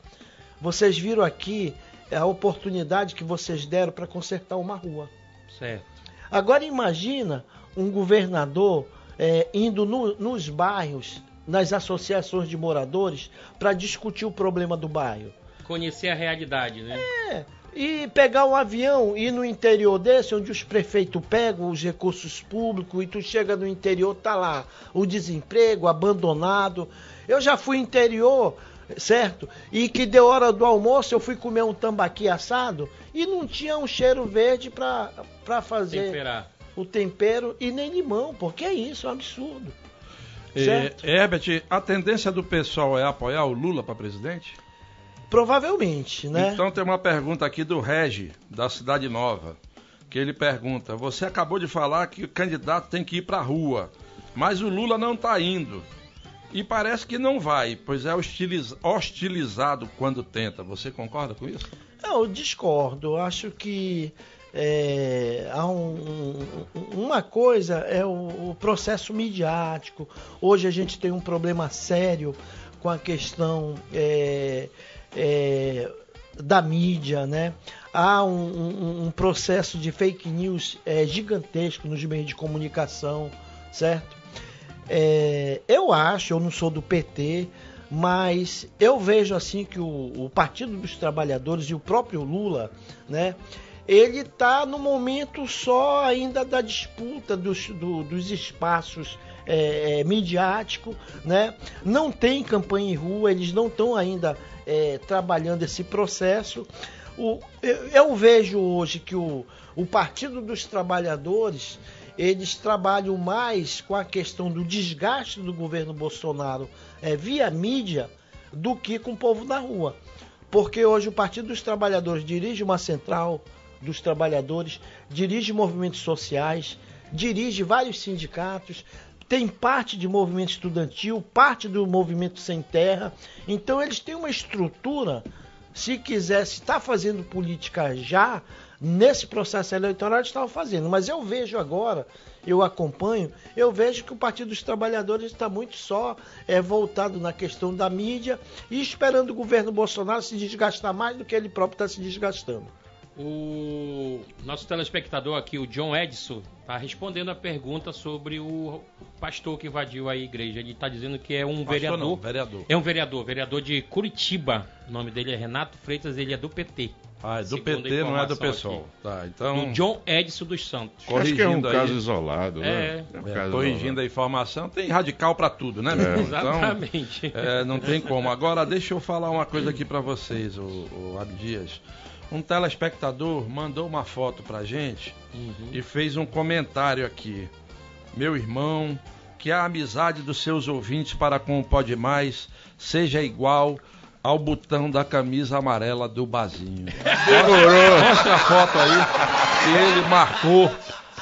Vocês viram aqui a oportunidade que vocês deram para consertar uma rua. Certo. Agora imagina um governador é, indo no, nos bairros, nas associações de moradores, para discutir o problema do bairro. Conhecer a realidade, né? É. E pegar um avião e ir no interior desse, onde os prefeitos pegam os recursos públicos e tu chega no interior, tá lá o desemprego, abandonado. Eu já fui interior, certo? E que deu hora do almoço, eu fui comer um tambaqui assado e não tinha um cheiro verde para fazer. Temperar o tempero e nem limão, porque é isso, é um absurdo. É, Herbert, a tendência do pessoal é apoiar o Lula para presidente? Provavelmente, né? Então tem uma pergunta aqui do Regi, da Cidade Nova, que ele pergunta: Você acabou de falar que o candidato tem que ir para a rua, mas o Lula não está indo. E parece que não vai, pois é hostilizado quando tenta. Você concorda com isso? Eu discordo. Acho que é, há um, uma coisa é o, o, processo midiático. Hoje a gente tem um problema sério com a questão é, é, da mídia, né? Há um, um, um processo de fake news é, gigantesco nos meios de comunicação, certo? É, eu acho, eu não sou do PT, mas eu vejo assim que o, o Partido dos Trabalhadores e o próprio Lula, né? ele está no momento só ainda da disputa dos, do, dos espaços é, é, midiático, né? Não tem campanha em rua, eles não estão ainda é, trabalhando esse processo. O, eu, eu, vejo hoje que o, o Partido dos Trabalhadores eles trabalham mais com a questão do desgaste do governo Bolsonaro é, via mídia do que com o povo na rua. Porque hoje o Partido dos Trabalhadores dirige uma central dos trabalhadores, dirige movimentos sociais, dirige vários sindicatos, tem parte de movimento estudantil, parte do movimento sem terra. Então eles têm uma estrutura, se quisesse estar tá fazendo política já, nesse processo eleitoral eles estavam fazendo. Mas eu vejo agora, eu acompanho, eu vejo que o Partido dos Trabalhadores está muito só é, voltado na questão da mídia e esperando o governo Bolsonaro se desgastar mais do que ele próprio está se desgastando. O nosso telespectador aqui, o John Edson, está respondendo a pergunta sobre o pastor que invadiu a igreja. Ele está dizendo que é um pastor vereador. Não, vereador. É um vereador, vereador de Curitiba. O nome dele é Renato Freitas, ele é do PT. Ah, é do PT, não é do PSOL. Tá, então... Do John Edson dos Santos. Acho que é um caso isolado, né? É. é, um é corrigindo isolado. a informação, tem radical para tudo, né? É. Exatamente. Então, é, não tem como. Agora, deixa eu falar uma coisa aqui para vocês, o, o Abdias. Um telespectador mandou uma foto pra gente uhum. e fez um comentário aqui. Meu irmão, que a amizade dos seus ouvintes para com o Pode Mais seja igual ao botão da camisa amarela do Bazinho. Demorou. Mostra a foto aí. E ele marcou.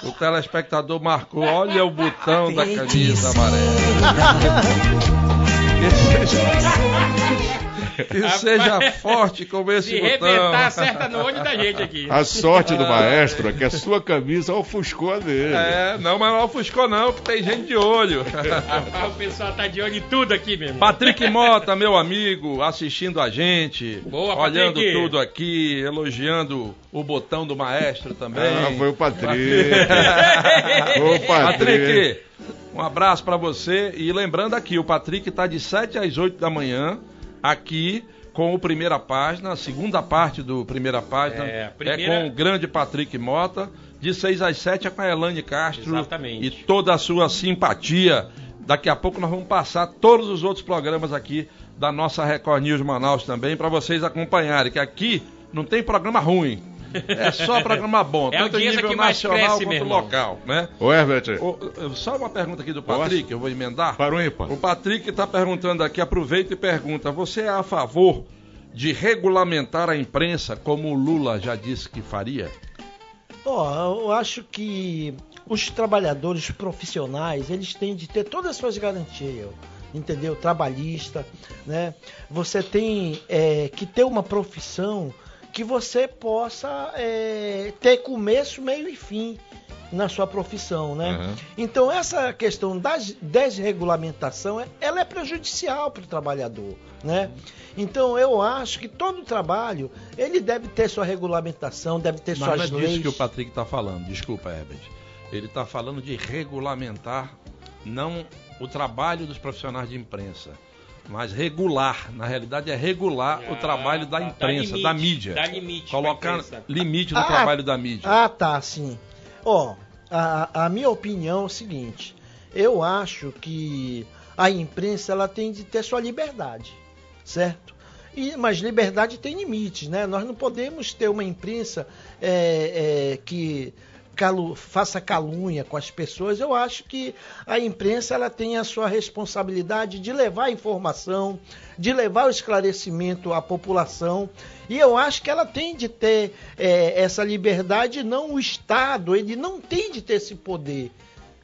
O telespectador marcou. Olha o botão da camisa amarela. Que seja forte como esse Se botão. rebentar, acerta no olho da gente aqui. A sorte do maestro é que a sua camisa ofuscou a dele. É, não, mas não ofuscou não, que tem gente de olho. o pessoal tá de olho em tudo aqui mesmo. Patrick Mota, meu amigo, assistindo a gente. Boa, Olhando Patrick. tudo aqui, elogiando o botão do maestro também. Ah, foi o Patrick. foi o Patrick. Patrick, um abraço para você. E lembrando aqui, o Patrick tá de 7 às 8 da manhã aqui com o Primeira Página, a segunda parte do Primeira Página é, primeira... é com o grande Patrick Mota, de 6 às 7 é com a Elane Castro Exatamente. e toda a sua simpatia. Daqui a pouco nós vamos passar todos os outros programas aqui da nossa Record News Manaus também para vocês acompanharem, que aqui não tem programa ruim. É só programa bom, é tanto em nível nacional quanto local, né? Ô, Herbert. O, só uma pergunta aqui do Patrick, Posso? eu vou emendar. Para o ímpar. O Patrick está perguntando aqui, aproveita e pergunta: você é a favor de regulamentar a imprensa como o Lula já disse que faria? Oh, eu acho que os trabalhadores profissionais, eles têm de ter todas as suas garantias entendeu? Trabalhista, né? Você tem é, que ter uma profissão que você possa é, ter começo, meio e fim na sua profissão, né? Uhum. Então essa questão da desregulamentação, ela é prejudicial para o trabalhador, né? Então eu acho que todo trabalho ele deve ter sua regulamentação, deve ter Mas suas não é disso que o Patrick está falando. Desculpa, Herbert. Ele está falando de regulamentar não o trabalho dos profissionais de imprensa mas regular. Na realidade, é regular ah, o trabalho da imprensa, limite, da mídia. Dá limite. Colocar limite no ah, trabalho da mídia. Ah, tá, sim. Ó, a, a minha opinião é o seguinte: eu acho que a imprensa ela tem de ter sua liberdade, certo? E, mas liberdade tem limites, né? Nós não podemos ter uma imprensa é, é, que faça calúnia com as pessoas, eu acho que a imprensa ela tem a sua responsabilidade de levar a informação, de levar o esclarecimento à população. E eu acho que ela tem de ter é, essa liberdade, não o Estado, ele não tem de ter esse poder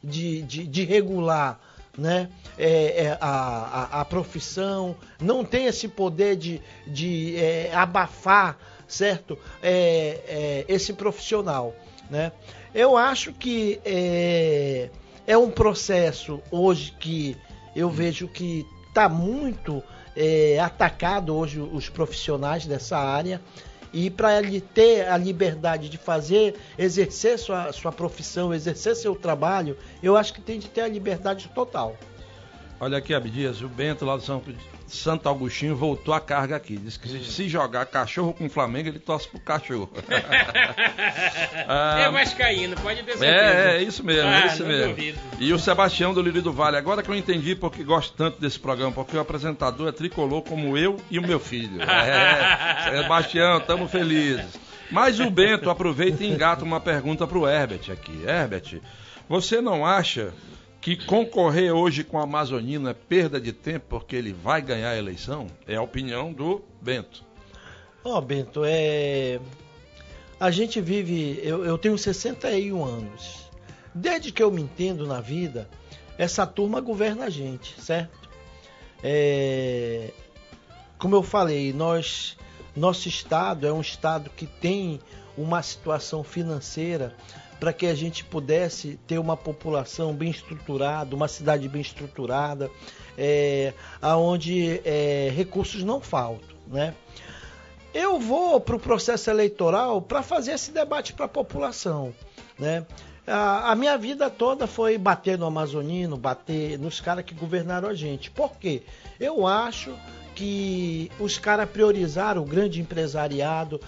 de, de, de regular né? É, é, a, a, a, profissão, não tem esse poder de, de é, abafar, certo? É, é, esse profissional, né? Eu acho que é, é um processo hoje que eu vejo que está muito é, atacado hoje os profissionais dessa área e para ele ter a liberdade de fazer, exercer sua, sua profissão, exercer seu trabalho, eu acho que tem de ter a liberdade total. Olha aqui, Abdias, o Bento lá do São, Santo Agostinho voltou a carga aqui. Diz que se, se jogar cachorro com o Flamengo, ele torce pro cachorro. é vascaíno, pode ter certeza. É, é isso mesmo, Ah, é isso mesmo. duvido. E o Sebastião do Lírio do Vale, agora que eu entendi porque gosto tanto desse programa, porque o apresentador é tricolor como eu e o meu filho. É, Sebastião, estamos felizes. Mas o Bento aproveita e engata uma pergunta pro Herbert aqui. Herbert, você não acha que concorrer hoje com a Amazonina é perda de tempo porque ele vai ganhar a eleição? É a opinião do Bento. Ó, Bento, é. A gente vive. Eu, eu tenho 61 anos. Desde que eu me entendo na vida, essa turma governa a gente, certo? É, Como eu falei, nós, nosso estado é um estado que tem uma situação financeira para que a gente pudesse ter uma população bem estruturada, uma cidade bem estruturada, é, aonde é, recursos não faltam, né? Eu vou para o processo eleitoral para fazer esse debate para a população. Né? A, a minha vida toda foi bater no Amazonino, bater nos caras que governaram a gente. Por quê? Eu acho que os caras priorizaram o grande empresariado,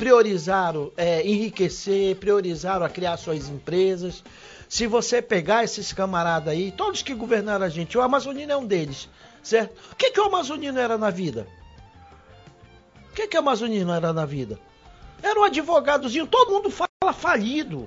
priorizaram é, enriquecer, priorizaram a criar suas empresas. Se você pegar esses camaradas aí, todos que governaram a gente, o Amazonino é um deles, certo? O que, que o Amazonino era na vida? O que, que o Amazonino era na vida? Era um advogadozinho, todo mundo fala falido.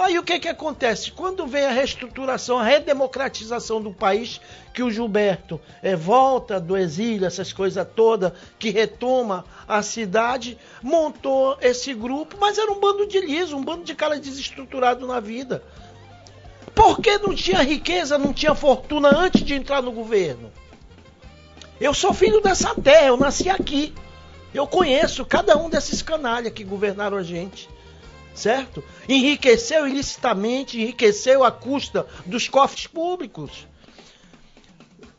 Aí o que que acontece? Quando vem a reestruturação, a redemocratização do país, que o Gilberto é, volta do exílio, essas coisas todas, que retoma a cidade, montou esse grupo, mas era um bando de liso, um bando de cara desestruturado na vida. Porque não tinha riqueza, não tinha fortuna antes de entrar no governo? Eu sou filho dessa terra, eu nasci aqui. Eu conheço cada um desses canalhas que governaram a gente. Certo? Enriqueceu ilicitamente, enriqueceu à custa dos cofres públicos.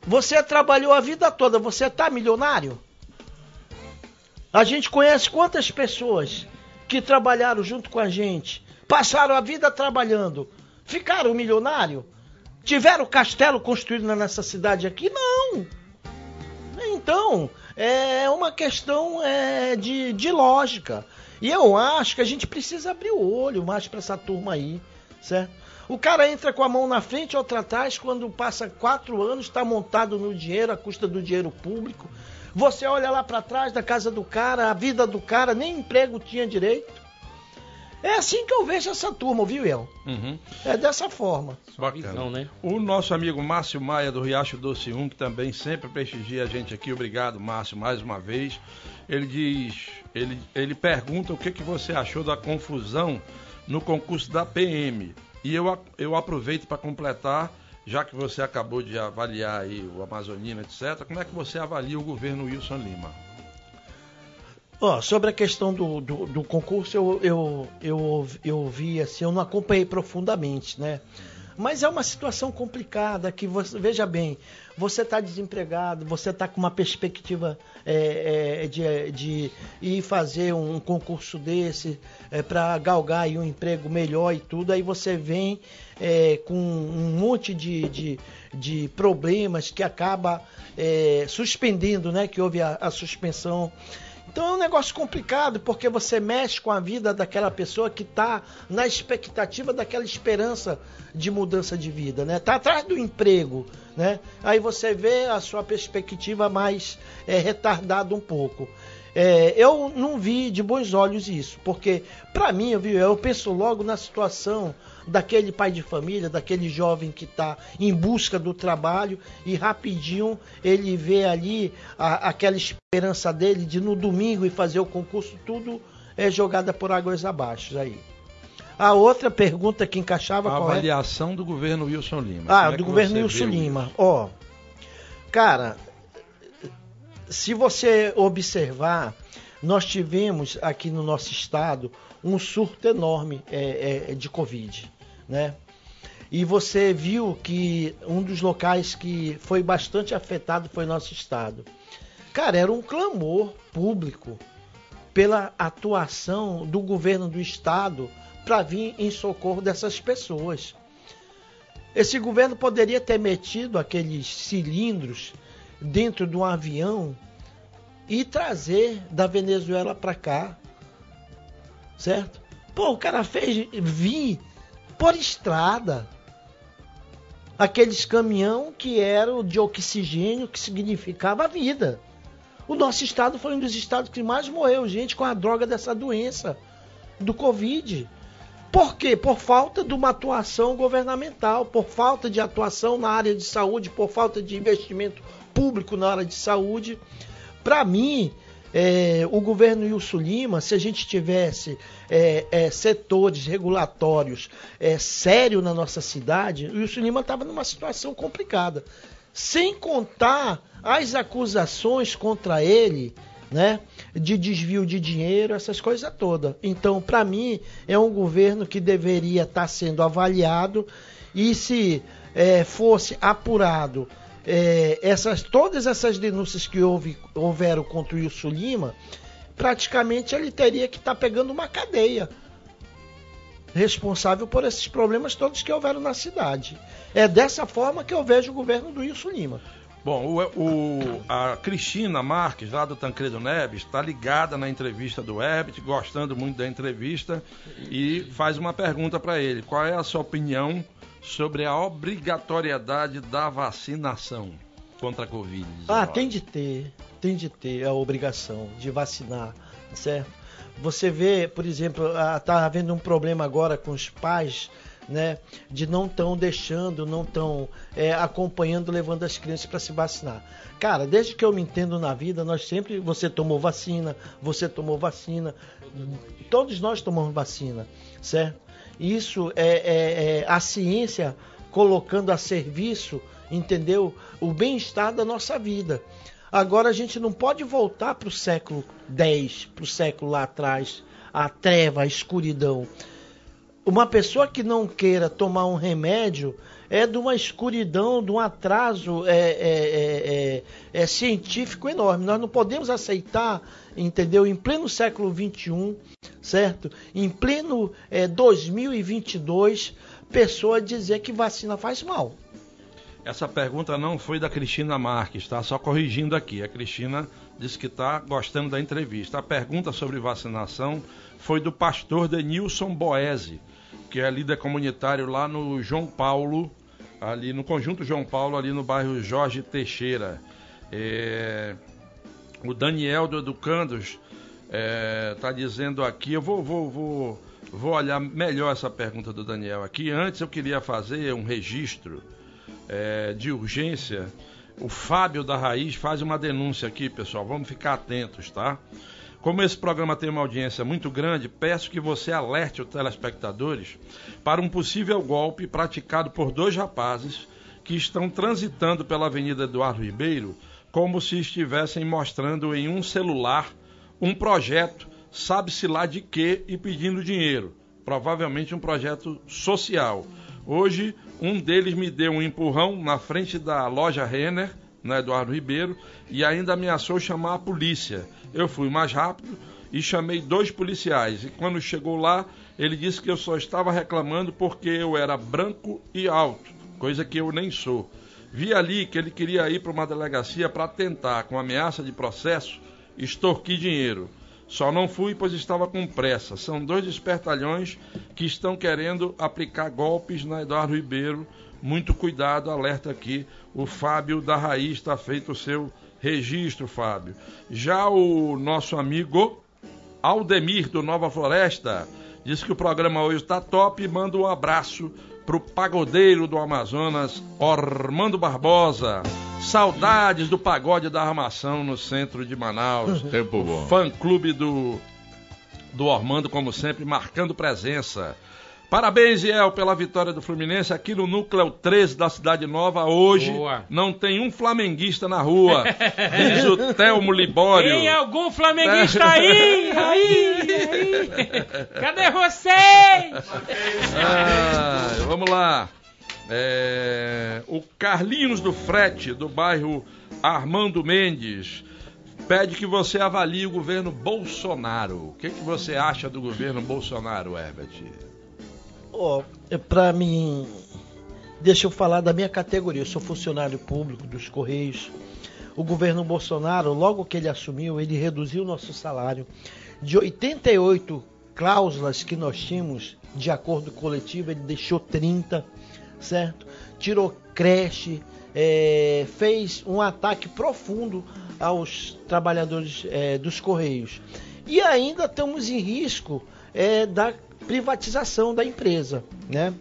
Você trabalhou a vida toda, você está milionário? A gente conhece quantas pessoas que trabalharam junto com a gente, passaram a vida trabalhando, ficaram milionário? Tiveram castelo construído nessa cidade aqui? Não! Então, é uma questão é, de, de lógica. E eu acho que a gente precisa abrir o olho mais para essa turma aí, certo? O cara entra com a mão na frente, outra atrás, quando passa quatro anos, está montado no dinheiro, à custa do dinheiro público. Você olha lá para trás da casa do cara, a vida do cara, nem emprego tinha direito. É assim que eu vejo essa turma, viu, El? Uhum. É dessa forma. Bacana. Visão, né? O nosso amigo Márcio Maia do Riacho Doce 1, que também sempre prestigia a gente aqui, obrigado Márcio mais uma vez. Ele diz, ele, ele pergunta o que, que você achou da confusão no concurso da PM. E eu, eu aproveito para completar, já que você acabou de avaliar aí o Amazonina, etc., como é que você avalia o governo Wilson Lima? Ó, sobre a questão do, do, do concurso, eu, eu, eu, eu vi assim, eu não acompanhei profundamente, né? Mas é uma situação complicada que você, veja bem, você está desempregado, você está com uma perspectiva é, é, de, de ir fazer um concurso desse para galgar um emprego melhor e tudo, aí você vem é, com um monte de, de, de problemas que acaba é, suspendendo, né? Que houve a, a suspensão. Então é um negócio complicado, porque você mexe com a vida daquela pessoa que está na expectativa daquela esperança de mudança de vida, né? Tá atrás do emprego, né? Aí você vê a sua perspectiva mais é, retardada um pouco. É, eu não vi de bons olhos isso, porque para mim, viu, eu penso logo na situação daquele pai de família, daquele jovem que está em busca do trabalho e rapidinho ele vê ali a- aquela esperança dele de no domingo ir fazer o concurso, tudo é jogada por águas abaixo aí. A outra pergunta que encaixava A é? avaliação do governo Wilson Lima. Ah, é do governo Wilson Lima. Ó, cara, se você observar, nós tivemos aqui no nosso estado um surto enorme é, é, de Covid, né? E você viu que um dos locais que foi bastante afetado foi nosso estado. Cara, era um clamor público pela atuação do governo do estado para vir em socorro dessas pessoas. Esse governo poderia ter metido aqueles cilindros dentro de um avião e trazer da Venezuela para cá. Certo? Pô, o cara fez vir por estrada aqueles caminhão que eram de oxigênio que significava a vida. O nosso estado foi um dos estados que mais morreu gente com a droga dessa doença, do Covid. Por quê? Por falta de uma atuação governamental, por falta de atuação na área de saúde, por falta de investimento público na área de saúde. Para mim, é, o governo Wilson Lima, se a gente tivesse é, é, setores regulatórios é, sérios na nossa cidade, o Wilson Lima estava numa situação complicada. Sem contar as acusações contra ele, né, de desvio de dinheiro, essas coisas todas. Então, para mim, é um governo que deveria estar tá sendo avaliado e se é, fosse apurado é, essas, todas essas denúncias que houve, houveram contra o Wilson Lima, praticamente ele teria que estar tá pegando uma cadeia responsável por esses problemas todos que houveram na cidade. É dessa forma que eu vejo o governo do Wilson Lima. Bom, o, o, a Cristina Marques, lá do Tancredo Neves, está ligada na entrevista do Herbert, gostando muito da entrevista, e faz uma pergunta para ele: qual é a sua opinião sobre a obrigatoriedade da vacinação contra a Covid? -19? Ah, tem de ter, tem de ter a obrigação de vacinar, certo? Você vê, por exemplo, está havendo um problema agora com os pais né, de não estão deixando, não estão é, acompanhando, levando as crianças para se vacinar. Cara, desde que eu me entendo na vida, nós sempre, você tomou vacina, você tomou vacina, todos nós tomamos vacina, certo? Isso é, é, é a ciência colocando a serviço, entendeu? O bem-estar da nossa vida. Agora a gente não pode voltar para o século X, para o século lá atrás, a treva, a escuridão uma pessoa que não queira tomar um remédio é de uma escuridão, de um atraso é, é, é, é, é científico enorme. Nós não podemos aceitar, entendeu? Em pleno século XXI, certo? Em pleno 2022, é, pessoa dizer que vacina faz mal. Essa pergunta não foi da Cristina Marques, tá? Só corrigindo aqui. A Cristina disse que está gostando da entrevista. A pergunta sobre vacinação foi do pastor Denilson Boese que é líder comunitário lá no João Paulo, ali no conjunto João Paulo, ali no bairro Jorge Teixeira. É, o Daniel do Educandos está é, tá dizendo aqui, eu vou, vou, vou, vou olhar melhor essa pergunta do Daniel aqui. Antes eu queria fazer um registro é, de urgência. O Fábio da Raiz faz uma denúncia aqui, pessoal. Vamos ficar atentos, tá? Como esse programa tem uma audiência muito grande, peço que você alerte os telespectadores para um possível golpe praticado por dois rapazes que estão transitando pela Avenida Eduardo Ribeiro como se estivessem mostrando em um celular um projeto, sabe-se lá de quê, e pedindo dinheiro. Provavelmente um projeto social. Hoje, um deles me deu um empurrão na frente da loja Renner, na Eduardo Ribeiro, e ainda ameaçou chamar a polícia. Eu fui mais rápido e chamei dois policiais. E quando chegou lá, ele disse que eu só estava reclamando porque eu era branco e alto, coisa que eu nem sou. Vi ali que ele queria ir para uma delegacia para tentar, com ameaça de processo, extorquir dinheiro. Só não fui pois estava com pressa. São dois espertalhões que estão querendo aplicar golpes na Eduardo Ribeiro. Muito cuidado, alerta aqui. O Fábio da Raiz está feito o seu registro, Fábio. Já o nosso amigo Aldemir do Nova Floresta diz que o programa hoje está top e manda um abraço pro pagodeiro do Amazonas, Ormando Barbosa. Saudades do pagode da armação no centro de Manaus. Tempo bom. Fã clube do do Ormando, como sempre, marcando presença. Parabéns, Iel, pela vitória do Fluminense aqui no núcleo 13 da Cidade Nova. Hoje Boa. não tem um flamenguista na rua. Diz o Telmo Libório. Tem algum flamenguista aí? Aí, aí. Cadê vocês? Ah, vamos lá. É, o Carlinhos do Frete, do bairro Armando Mendes, pede que você avalie o governo Bolsonaro. O que, que você acha do governo Bolsonaro, Herbert? Oh, para mim Deixa eu falar da minha categoria. Eu sou funcionário público dos Correios. O governo Bolsonaro, logo que ele assumiu, ele reduziu o nosso salário de 88 cláusulas que nós tínhamos de acordo coletivo, ele deixou 30, certo? Tirou creche, é, fez um ataque profundo aos trabalhadores é, dos Correios. E ainda estamos em risco é, da privatização da empresa, né?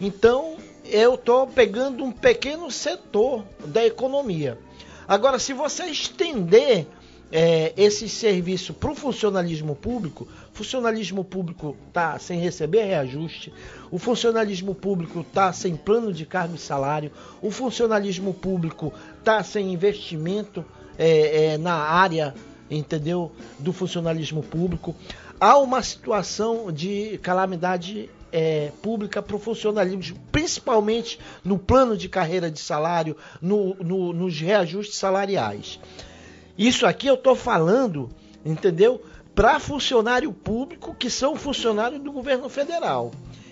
Então, eu estou pegando um pequeno setor da economia. Agora, se você estender é, esse serviço para o funcionalismo público, funcionalismo público está sem receber reajuste, o funcionalismo público está sem plano de cargo e salário, o funcionalismo público está sem investimento é, é, na área, entendeu, do funcionalismo público. Há uma situação de calamidade é, pública para o funcionalismo, principalmente no plano de carreira de salário, no, no, nos reajustes salariais. Isso aqui eu estou falando, entendeu? Para funcionário público que são funcionários do governo federal.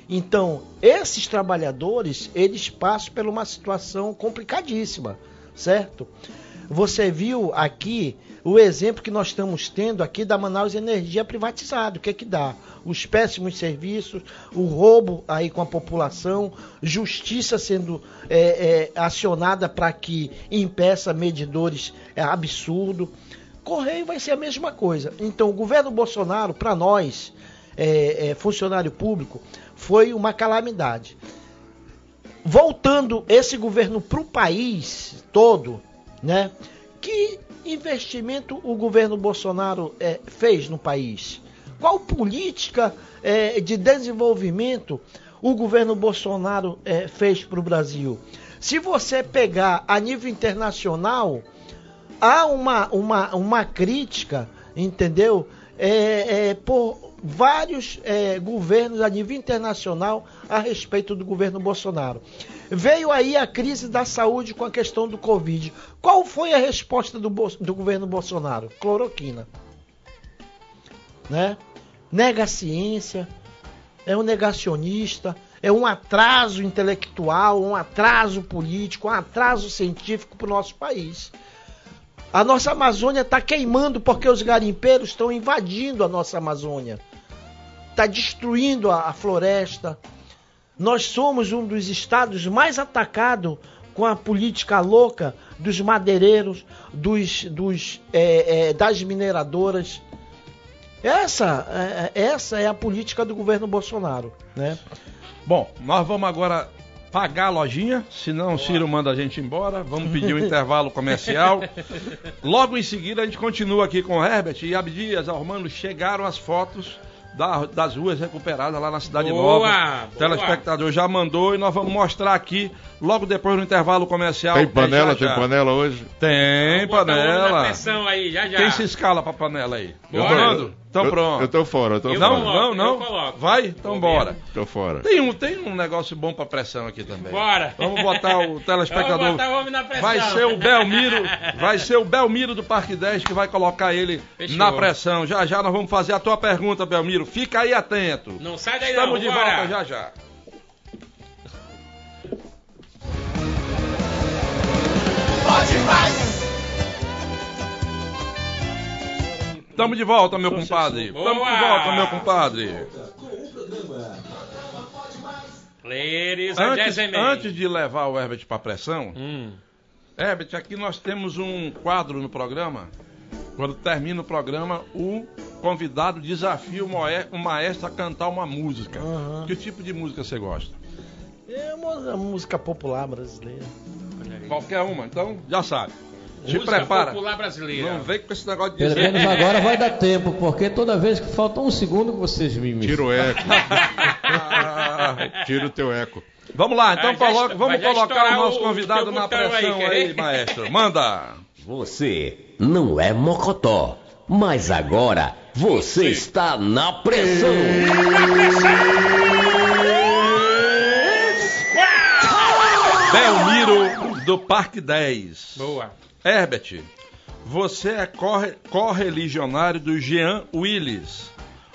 Então, esses trabalhadores, eles passam por uma situação complicadíssima, certo? Você viu aqui o exemplo que nós estamos tendo aqui da Manaus Energia privatizada. O que é que dá? Os péssimos serviços, o roubo aí com a população, justiça sendo é, é, acionada para que impeça medidores é absurdo. Correio vai ser a mesma coisa. Então, o governo Bolsonaro, para nós, é, é, funcionário público, foi uma calamidade. Voltando esse governo para o país todo, né? Que investimento o governo Bolsonaro é, fez no país? Qual política é, de desenvolvimento o governo Bolsonaro é, fez para o Brasil? Se você pegar a nível internacional, há uma, uma, uma crítica, entendeu? Por vários é, governos a nível internacional a respeito do governo Bolsonaro. Veio aí a crise da saúde com a questão do Covid. Qual foi a resposta do, do governo Bolsonaro? Cloroquina. Né? Nega a ciência, é um negacionista, é um atraso intelectual, um atraso político, um atraso científico para o nosso país. A nossa Amazônia está queimando porque os garimpeiros estão invadindo a nossa Amazônia. Está destruindo a, a floresta, nós somos um dos estados mais atacados com a política louca dos madeireiros, dos, dos, é, é, das mineradoras. Essa, é, é, essa é a política do governo Bolsonaro. Né? Bom, nós vamos agora pagar a lojinha, senão o Ciro manda a gente embora. Vamos pedir um intervalo comercial. Logo em seguida a gente continua aqui com o Herbert e Abdias, Armando, chegaram as fotos da, das ruas recuperadas lá na Cidade boa, Nova. O telespectador já mandou e nós vamos mostrar aqui logo depois no intervalo comercial. Tem panela, já, já. tem panela hoje? Tem panela. Pressão aí, já, já. Quem se escala pra panela aí? Bora. Então pronto. Eu tô fora, eu tô eu fora. Não, não, não. Vai? Então Tô bora. Tô fora. Tem um, tem um negócio bom pra pressão aqui também. Bora. Vamos botar o telespectador. Vamos botar o homem na pressão. Vai ser o Belmiro, vai ser o Belmiro do Parque 10 que vai colocar ele Fechou. na pressão. Já já nós vamos fazer a tua pergunta, Belmiro. Fica aí atento. Não sai daí Estamos não. de volta já já. Pode mais. Estamos de volta, meu compadre. Estamos de volta, meu compadre. Ladies antes, antes de levar o Herbert para pressão, hum. Herbert, aqui nós temos um quadro no programa. Quando termina o programa, o convidado desafia o maestro a cantar uma música. Uhum. Que tipo de música você gosta? É uma música popular brasileira. Qualquer uma, então já sabe. Te Música prepara. popular brasileira. Não vem com esse negócio de Pelo dizer. menos agora vai dar tempo, porque toda vez que falta um segundo vocês me Tira o eco. Tira o teu eco. Vamos lá, então coloca, vamos colocar o nosso convidado na pressão aí, aí, maestro. Manda. Você não é mocotó, mas agora você está na pressão. Belmiro do Parque 10. Boa. Herbert, você é correligionário do Jean Willis,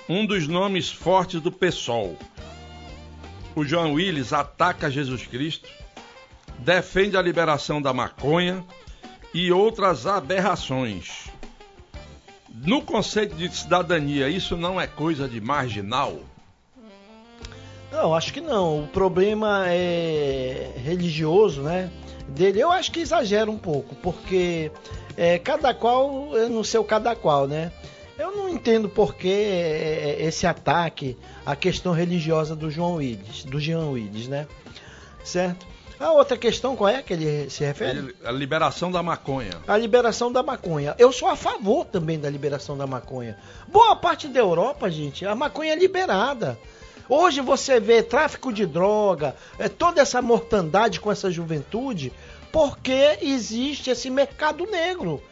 um dos nomes fortes do PSOL. O Jean Willis ataca Jesus Cristo, defende a liberação da maconha e outras aberrações. No conceito de cidadania, isso não é coisa de marginal? Não, acho que não. O problema é religioso, né? Dele, eu acho que exagera um pouco, porque é, cada qual é no seu cada qual, né? Eu não entendo por que é, esse ataque à questão religiosa do João Willis, do Jean Willis, né? Certo? A outra questão, qual é que ele se refere? A liberação da maconha. A liberação da maconha. Eu sou a favor também da liberação da maconha. Boa parte da Europa, gente, a maconha é liberada. Hoje você vê tráfico de droga, é, toda essa mortandade com essa juventude, porque existe esse mercado negro.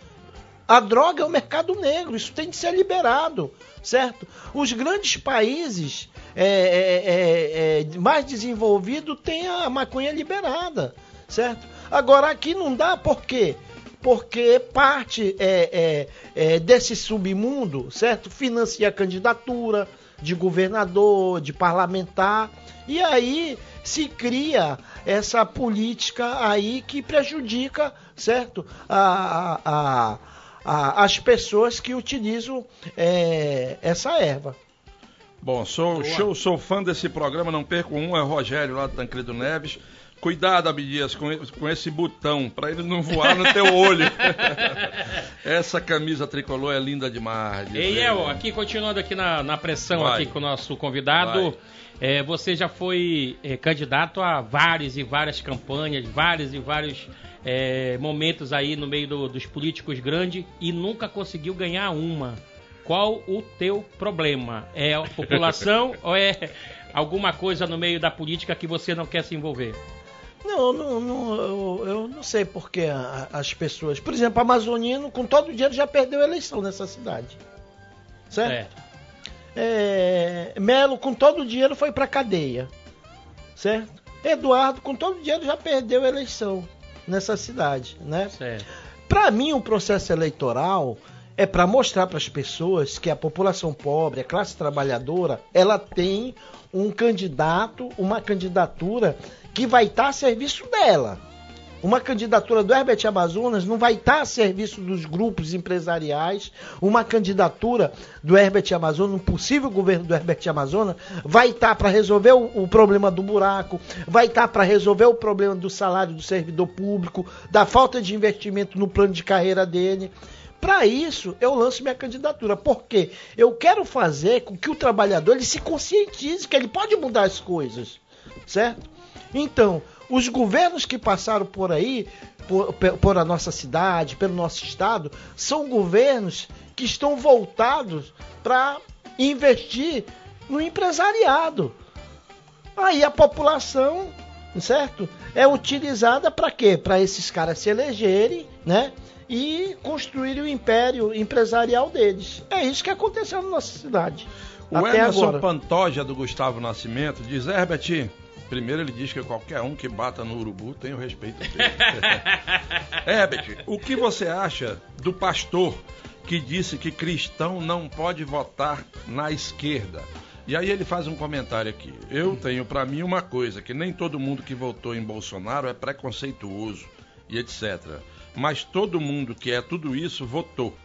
A droga é o mercado negro, isso tem que ser liberado, certo? Os grandes países é, é, é, é mais desenvolvidos têm a maconha liberada, certo? Agora aqui não dá, por quê? Porque parte é, é, desse submundo, certo? Financia a candidatura de governador, de parlamentar, e aí se cria essa política aí que prejudica, certo? a, a, a a, as pessoas que utilizam é, essa erva. Bom, sou, show, sou fã desse programa, não perco um, é o Rogério lá do Tancredo Neves. Cuidado, Abdias, com, com esse botão, para ele não voar no teu olho. Essa camisa tricolor é linda demais. E El, aqui continuando aqui na, na pressão Vai. aqui com o nosso convidado. É, você já foi é, candidato a várias e várias campanhas, vários e vários é, momentos aí no meio do, dos políticos grandes e nunca conseguiu ganhar uma. Qual o teu problema? É a população ou é alguma coisa no meio da política que você não quer se envolver? Não, não, não eu, eu, não sei porque as pessoas. Por exemplo, Amazonino, com todo o dinheiro, já perdeu a eleição nessa cidade. Certo? É, Melo, com todo o dinheiro, foi pra cadeia. Certo? Eduardo, com todo o dinheiro, já perdeu a eleição nessa cidade, né? Para mim, o um processo eleitoral é para mostrar para as pessoas que a população pobre, a classe trabalhadora, ela tem um candidato, uma candidatura que vai estar a serviço dela. Uma candidatura do Herbert Amazonas não vai estar a serviço dos grupos empresariais. Uma candidatura do Herbert Amazonas, um possível governo do Herbert Amazonas, vai estar para resolver o, o, problema do buraco, vai estar para resolver o problema do salário do servidor público, da falta de investimento no plano de carreira dele. Para isso, eu lanço minha candidatura. Porque eu quero fazer com que o trabalhador ele se conscientize que ele pode mudar as coisas. Certo? Então, os governos que passaram por aí, por, por, a nossa cidade, pelo nosso estado, são governos que estão voltados para investir no empresariado. Aí a população, certo? É utilizada para quê? Para esses caras se elegerem, né? E construírem o império empresarial deles. É isso que aconteceu na nossa cidade. O Emerson agora. Pantoja do Gustavo Nascimento diz, Herbert, Primeiro ele diz que qualquer um que bata no urubu tem o respeito dele. Herbert, o que você acha do pastor que disse que cristão não pode votar na esquerda? E aí ele faz um comentário aqui. Eu tenho para mim uma coisa, que nem todo mundo que votou em Bolsonaro é preconceituoso e etc. Mas todo mundo que é tudo isso votou.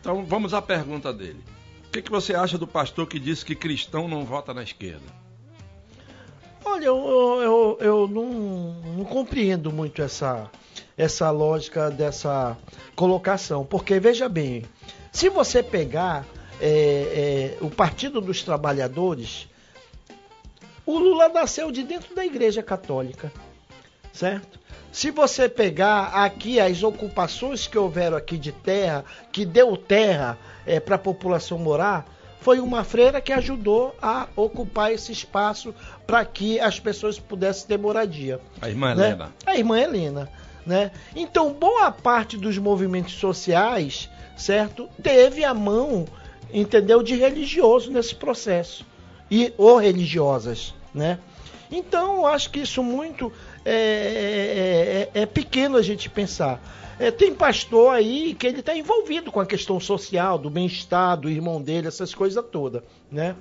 Então vamos à pergunta dele. O que, que você acha do pastor que disse que cristão não vota na esquerda? Olha, eu, eu, eu não, não compreendo muito essa, essa lógica dessa colocação, porque veja bem, se você pegar é, é, o Partido dos Trabalhadores, o Lula nasceu de dentro da Igreja Católica, certo? Se você pegar aqui as ocupações que houveram aqui de terra, que deu terra é, para a população morar, foi uma freira que ajudou a ocupar esse espaço para que as pessoas pudessem ter moradia. A irmã né? Helena. A irmã Helena. Né? Então, boa parte dos movimentos sociais, certo, teve a mão, entendeu, de religioso nesse processo e ou religiosas, né? Então, acho que isso muito é, é, é, é pequeno a gente pensar. É, tem pastor aí que ele está envolvido com a questão social, do bem-estar, do irmão dele, essas coisas todas, né?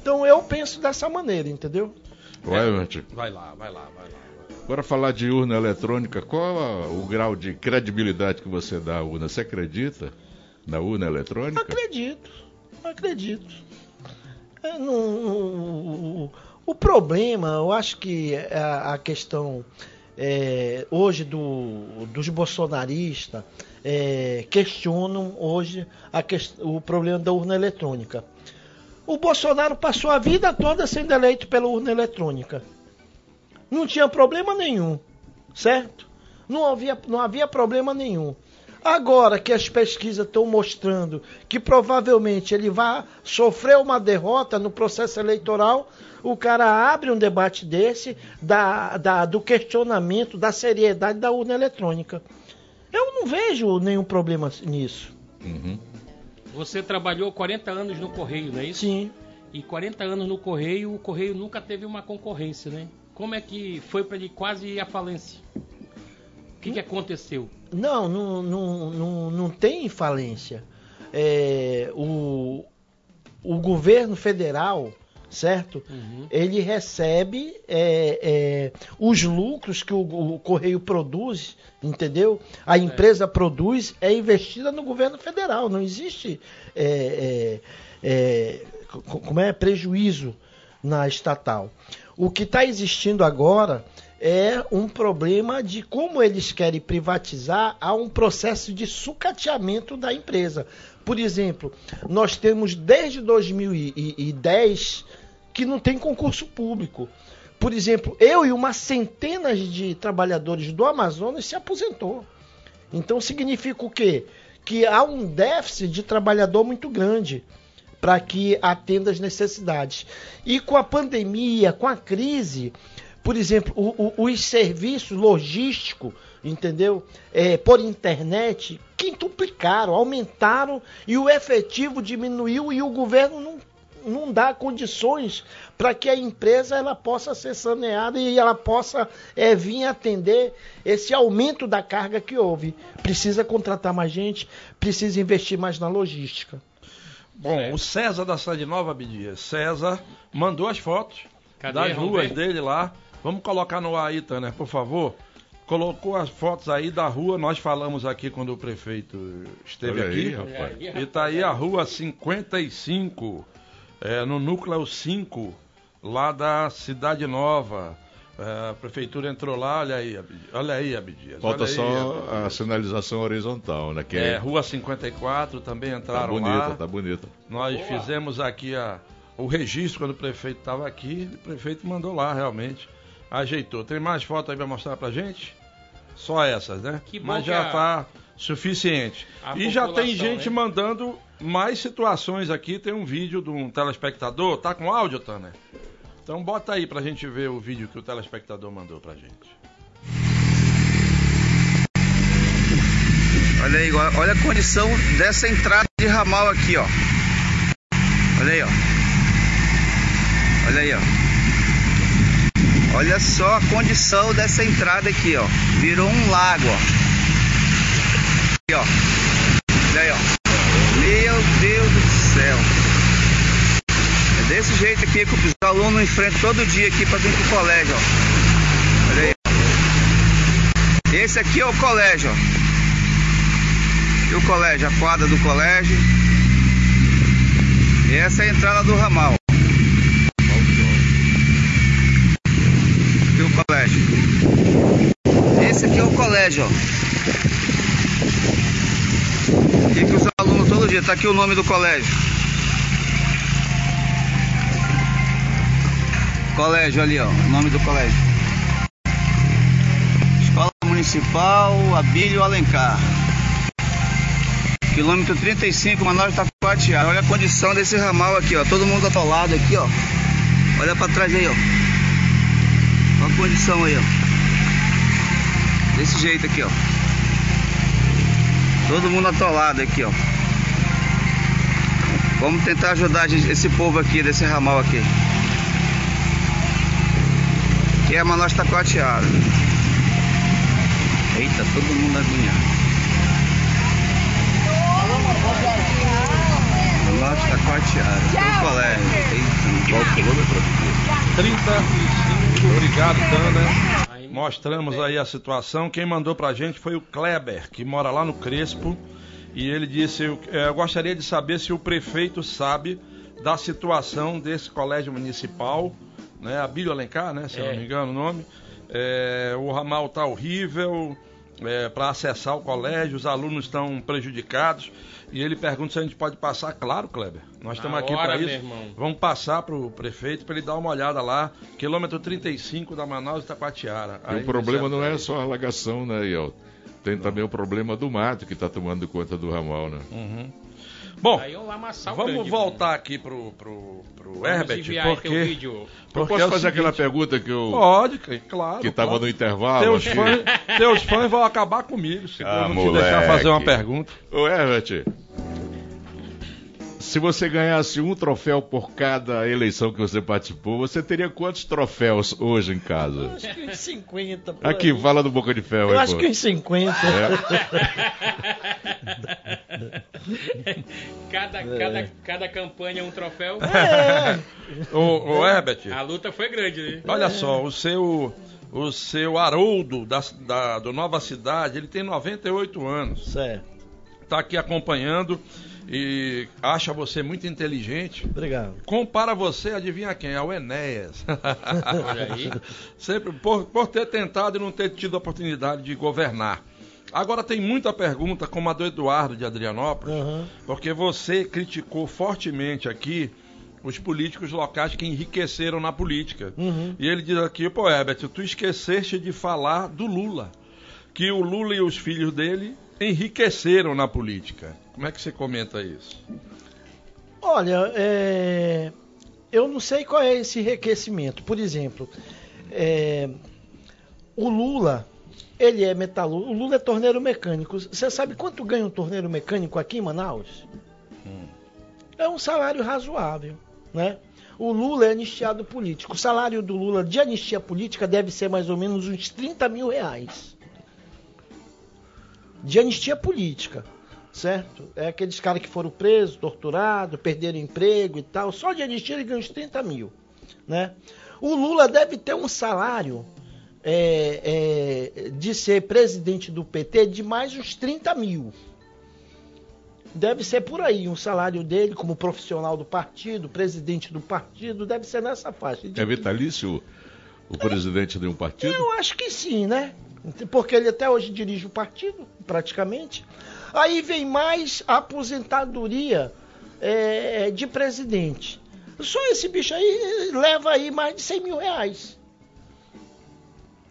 Então eu penso dessa maneira, entendeu? Vai, Martim. Vai lá, vai lá, vai lá. Agora falar de urna eletrônica, qual a- o grau de credibilidade que você dá à urna? Você acredita na urna eletrônica? Acredito, acredito. É, não- não- o problema, eu acho que a, a questão é, hoje do, dos bolsonaristas é, questionam hoje a ques- o problema da urna eletrônica. O Bolsonaro passou a vida toda sendo eleito pela urna eletrônica. Não tinha problema nenhum, certo? Não havia, não havia problema nenhum. Agora que as pesquisas estão mostrando que provavelmente ele vai sofrer uma derrota no processo eleitoral, o cara abre um debate desse da, da- do questionamento da seriedade da urna eletrônica. Eu não vejo nenhum problema nisso. Uhum. Você trabalhou 40 anos no Correio, não é isso? Sim. E 40 anos no Correio, o Correio nunca teve uma concorrência, né? Como é que foi para ele quase ir à falência? O que, que aconteceu? Não, não, não, não, não tem falência. É, o, o governo federal, certo? Ele recebe é, é, os lucros que o, o Correio produz, entendeu? A empresa produz, é investida no governo federal. Não existe é, é, é, co- como é prejuízo na estatal. O que está existindo agora é um problema de como eles querem privatizar, há um processo de sucateamento da empresa. Por exemplo, nós temos desde 2010 que não tem concurso público. Por exemplo, eu e uma centenas de trabalhadores do Amazonas se aposentou. Então significa o quê? Que há um déficit de trabalhador muito grande para que atenda as necessidades. E com a pandemia, com a crise, por exemplo, o- o- os serviços logísticos, entendeu? É, por internet, quintuplicaram, aumentaram e o efetivo diminuiu e o governo não, não dá condições para que a empresa ela possa ser saneada e ela possa é, vir atender esse aumento da carga que houve. Precisa contratar mais gente, precisa investir mais na logística. Bom, o César da Cidade Nova, Abdias. César mandou as fotos Cadê? das ruas ver? dele lá. Vamos colocar no ar aí, Tanner, por favor. Colocou as fotos aí da rua, nós falamos aqui quando o prefeito esteve Olha aí, aqui. rapaz. E tá aí a rua 55, é, no núcleo 5, lá da Cidade Nova. É, a prefeitura entrou lá, olha aí, Abdias. Olha aí, Abdias. Falta olha aí, só Abdias. a sinalização horizontal, né? Que É, é, rua 54 também tá entraram bonita, lá. tá bonita. Nós fizemos aqui a, o registro quando o prefeito estava aqui. O prefeito mandou lá, realmente. Ajeitou. Tem mais fotos aí para mostrar pra gente? Só essas, né? Que bom Mas que já a- tá suficiente. a E já tem gente né? mandando mais situações aqui. Tem um vídeo de um telespectador. Tá com áudio, Tanner? Então bota aí pra gente ver o vídeo que o telespectador mandou pra gente. Olha aí, olha a condição dessa entrada de ramal aqui, ó. Olha aí, ó. Olha aí, ó. Olha só a condição dessa entrada aqui, ó. Virou um lago, ó. Aqui, ó. Aí, ó. Meu Deus do céu. É desse jeito aqui que os alunos enfrentam todo dia aqui pra vir pro colégio, ó. Olha aí. ó. Esse aqui é o colégio, ó. E o colégio, a quadra do colégio. E essa é a entrada do ramal. Colégio. Esse aqui é o colégio, ó. Aqui que os alunos todo dia. Tá aqui o nome do colégio. Colégio ali, ó. O nome do colégio. Escola Municipal Abílio Alencar. Quilômetro 35, Manaus Taquatiara. Olha a condição desse ramal aqui, ó. Todo mundo atolado aqui, ó. Olha pra trás aí, ó. Olha a condição aí, ó. Desse jeito aqui, ó. Todo mundo atolado aqui, ó. Vamos tentar ajudar a esse povo aqui, desse ramal aqui. Que é Manaus Taquatiara. Eita, todo mundo agoniado. Manaus de Taquatiara, do colégio. Qual o quilômetro? 35, obrigado, Tana. Mostramos aí a situação. Quem mandou pra gente foi o Kleber, que mora lá no Crespo. E ele disse: eu, eu gostaria de saber se o prefeito sabe da situação desse colégio municipal, né? Abílio Alencar, né? Se eu É. não me engano o nome. É, o ramal tá horrível para acessar o colégio, os alunos estão prejudicados. E ele pergunta se a gente pode passar. Claro, Kleber, nós estamos aqui para meu isso. irmão. Vamos passar para o prefeito para ele dar uma olhada lá, quilômetro 35 da Manaus e Taquatiara. E Aí o problema não é só a alagação, né, Iel? Tem também o problema do mato que está tomando conta do ramal, né? Uhum. Bom, vamos grande, voltar aqui pro, pro, pro Herbert, porque... porque posso é fazer aquela seguinte- pergunta que eu Pode, claro. que estava claro. no intervalo? Teus aqui? fãs, teus fãs vão acabar comigo se Ah, eu não te deixar moleque. fazer uma pergunta. Ô, Herbert, se você ganhasse um troféu por cada eleição que você participou, você teria quantos troféus hoje em casa? Acho que uns 50. por Aqui, aí. fala do Boca de Ferro Eu aí, acho pô. que uns 50. Cada, cada, cada campanha é um troféu. É. Ô, ô Herbert, A luta foi grande, né? olha só, o seu, o seu Haroldo da, da, do Nova Cidade, ele tem 98 anos. Certo. Está aqui acompanhando e acha você muito inteligente. Obrigado. Compara você, adivinha quem? Ao Enéas. Olha aí. Sempre por, por ter tentado e não ter tido a oportunidade de governar. Agora tem muita pergunta, como a do Eduardo de Adrianópolis, Aham. porque você criticou fortemente aqui os políticos locais que enriqueceram na política. Uhum. E ele diz aqui, pô, Herbert, tu esqueceste de falar do Lula. Que o Lula e os filhos dele enriqueceram na política. Como é que você comenta isso? Olha, é, eu não sei qual é esse enriquecimento. Por exemplo, é, o Lula, ele é metalúrgico. O Lula é torneiro mecânico. Você sabe quanto ganha um torneiro mecânico aqui em Manaus? É um salário razoável, né? O Lula é anistiado político. O salário do Lula de anistia política deve ser mais ou menos uns 30 mil reais. De anistia política, certo? É aqueles caras que foram presos, torturados, perderam emprego e tal. Só de anistia ele ganha uns 30 mil, né? O Lula deve ter um salário é, é, de ser presidente do PT de mais uns 30 mil. Deve ser por aí, um salário dele como profissional do partido, presidente do partido, deve ser nessa faixa. De É vitalício o presidente de um partido? eu acho que sim, né? Porque ele até hoje dirige o partido, praticamente. Aí vem mais aposentadoria é, de presidente. Só esse bicho aí leva aí mais de 100 mil reais.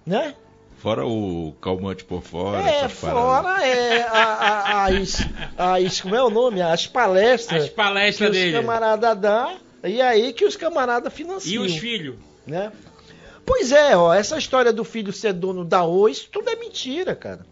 Né? Fora o calmante por fora, é, paradas. fora é, a- a- as, as. Como é o nome? As palestras. As palestras que dele. os camaradas dão. E aí que os camaradas E financiam. os filhos? né? Pois é, ó, essa história do filho ser dono da Oi, isso tudo é mentira, cara.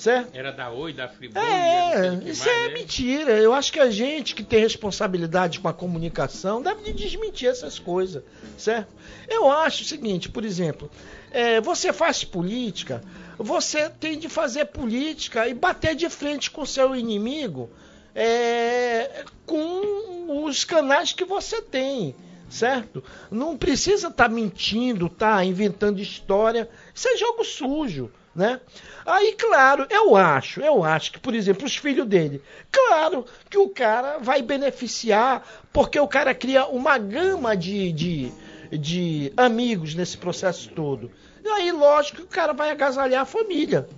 Certo? Era da Oi, da Friboi? É, isso mais, é né? mentira. Eu acho que a gente que tem responsabilidade com a comunicação deve de desmentir essas coisas, certo? Eu acho o seguinte, por exemplo, é, você faz política, você tem de fazer política e bater de frente com o seu inimigo é, com os canais que você tem, certo? Não precisa estar mentindo, tá inventando história. Isso é jogo sujo, né? Aí, claro, eu acho, eu acho que, por exemplo, os filhos dele, claro que o cara vai beneficiar, porque o cara cria uma gama de, de, de amigos nesse processo todo. E aí, lógico que o cara vai agasalhar a família.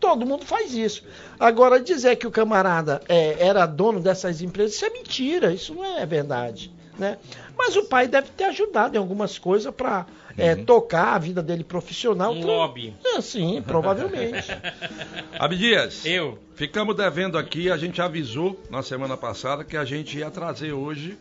Todo mundo faz isso. Agora, dizer que o camarada é, era dono dessas empresas, isso é mentira, isso não é verdade. Né? Mas o pai deve ter ajudado em algumas coisas para tocar a vida dele profissional. Um Pro- lobby. É, sim, provavelmente. Abdias, Eu. ficamos devendo aqui, a gente avisou na semana passada que a gente ia trazer hoje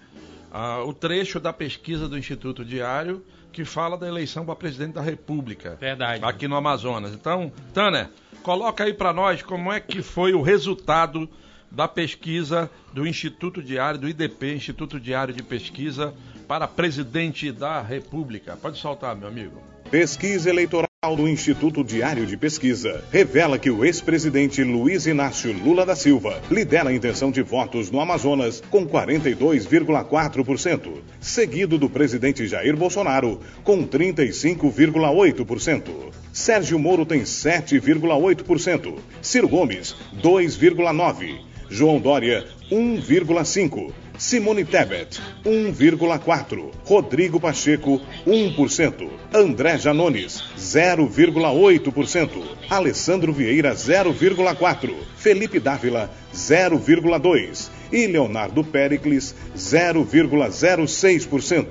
ah, o trecho da pesquisa do Instituto Diário que fala da eleição para presidente da República. Verdade. Aqui no Amazonas. Então, Tânia, coloca aí para nós como é que foi o resultado da pesquisa do Instituto Diário, do IDP, Instituto Diário de Pesquisa, para presidente da República. Pode soltar, meu amigo. Pesquisa eleitoral do Instituto Diário de Pesquisa revela que o ex-presidente Luiz Inácio Lula da Silva lidera a intenção de votos no Amazonas com 42,4%, seguido do presidente Jair Bolsonaro com 35,8%. Sérgio Moro tem 7,8%, Ciro Gomes 2,9%, João Dória 1,5%. Simone Tebet, 1,4%. Rodrigo Pacheco, 1%. André Janones, 0,8%. Alessandro Vieira, 0,4%. Felipe Dávila, 0,2%. E Leonardo Pericles, 0,06%.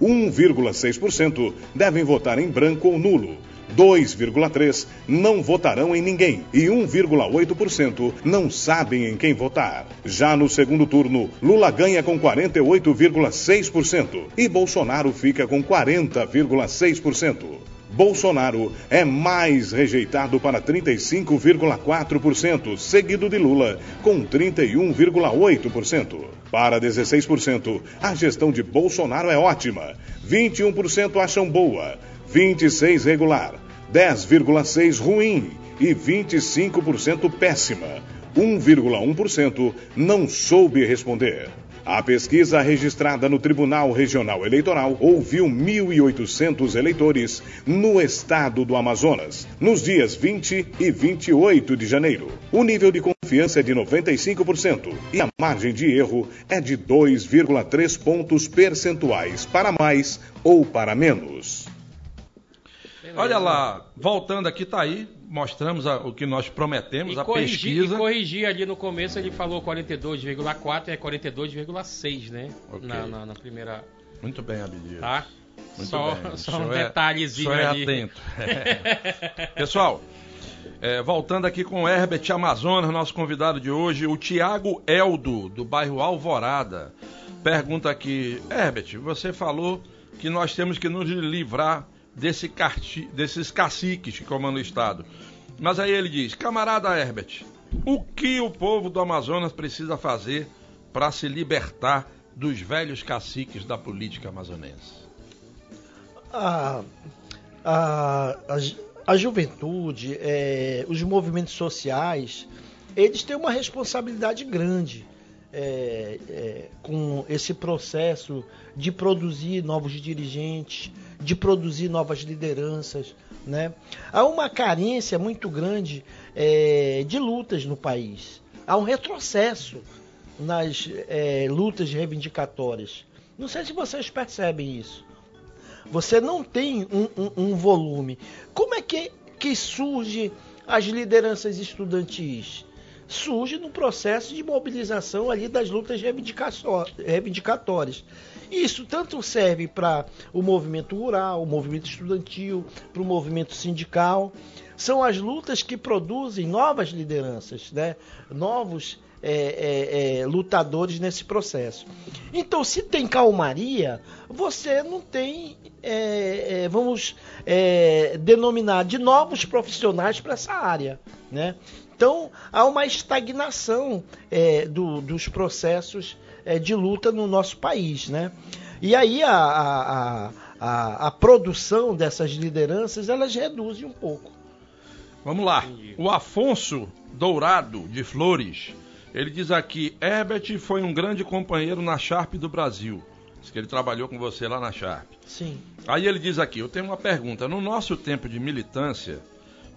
1,6% devem votar em branco ou nulo. 2,3% não votarão em ninguém e 1,8% não sabem em quem votar. Já no segundo turno, Lula ganha com 48,6% e Bolsonaro fica com 40,6%. Bolsonaro é mais rejeitado para 35,4%, seguido de Lula, com 31,8%. Para 16%, a gestão de Bolsonaro é ótima. 21% acham boa. 26 regular, 10,6 ruim e 25% péssima. 1,1% não soube responder. A pesquisa registrada no Tribunal Regional Eleitoral ouviu 1.800 eleitores no estado do Amazonas, nos dias 20 e 28 de janeiro. O nível de confiança é de 95% e a margem de erro é de 2,3 pontos percentuais para mais ou para menos. Olha lá, voltando aqui, tá aí, mostramos a- o que nós prometemos, a corrigir, pesquisa. e corrigir ali no começo, ele falou 42,4 e é 42,6, né? Ok. Na, na- na primeira. Muito bem, Abdias. Tá? Muito só bem. só um é- detalhezinho é ali. atento. Pessoal, é, voltando aqui com o Herbert Amazonas, nosso convidado de hoje, o Tiago Eldo, do bairro Alvorada. Pergunta aqui, Herbert, você falou que nós temos que nos livrar desse carti- desses caciques que comandam o Estado. Mas aí ele diz, camarada Herbert, o que o povo do Amazonas precisa fazer para se libertar dos velhos caciques da política amazonense? a, a, a, a juventude, é, os movimentos sociais, eles têm uma responsabilidade grande é, é, com esse processo de produzir novos dirigentes, de produzir novas lideranças. Né? Há uma carência muito grande é, de lutas no país. Há um retrocesso nas é, lutas reivindicatórias. Não sei se vocês percebem isso. Você não tem um, um- um volume. Como é que, que surge as lideranças estudantis? Surge no processo de mobilização ali das lutas reivindicatórias. Isso tanto serve para o movimento rural, o movimento estudantil, para o movimento sindical. São as lutas que produzem novas lideranças, né? novos é, é, é, lutadores nesse processo. Então, se tem calmaria, você não tem, é, é, vamos é, denominar de novos profissionais para essa área, né? Então, há uma estagnação do- dos processos é, de luta no nosso país, né? E aí a, a, a, a- a produção dessas lideranças, elas reduzem um pouco. Vamos lá. O Afonso Dourado de Flores. Ele diz aqui: Herbert foi um grande companheiro na Sharp do Brasil. Diz que ele trabalhou com você lá na Sharp. Sim. Aí ele diz aqui: eu tenho uma pergunta. No nosso tempo de militância,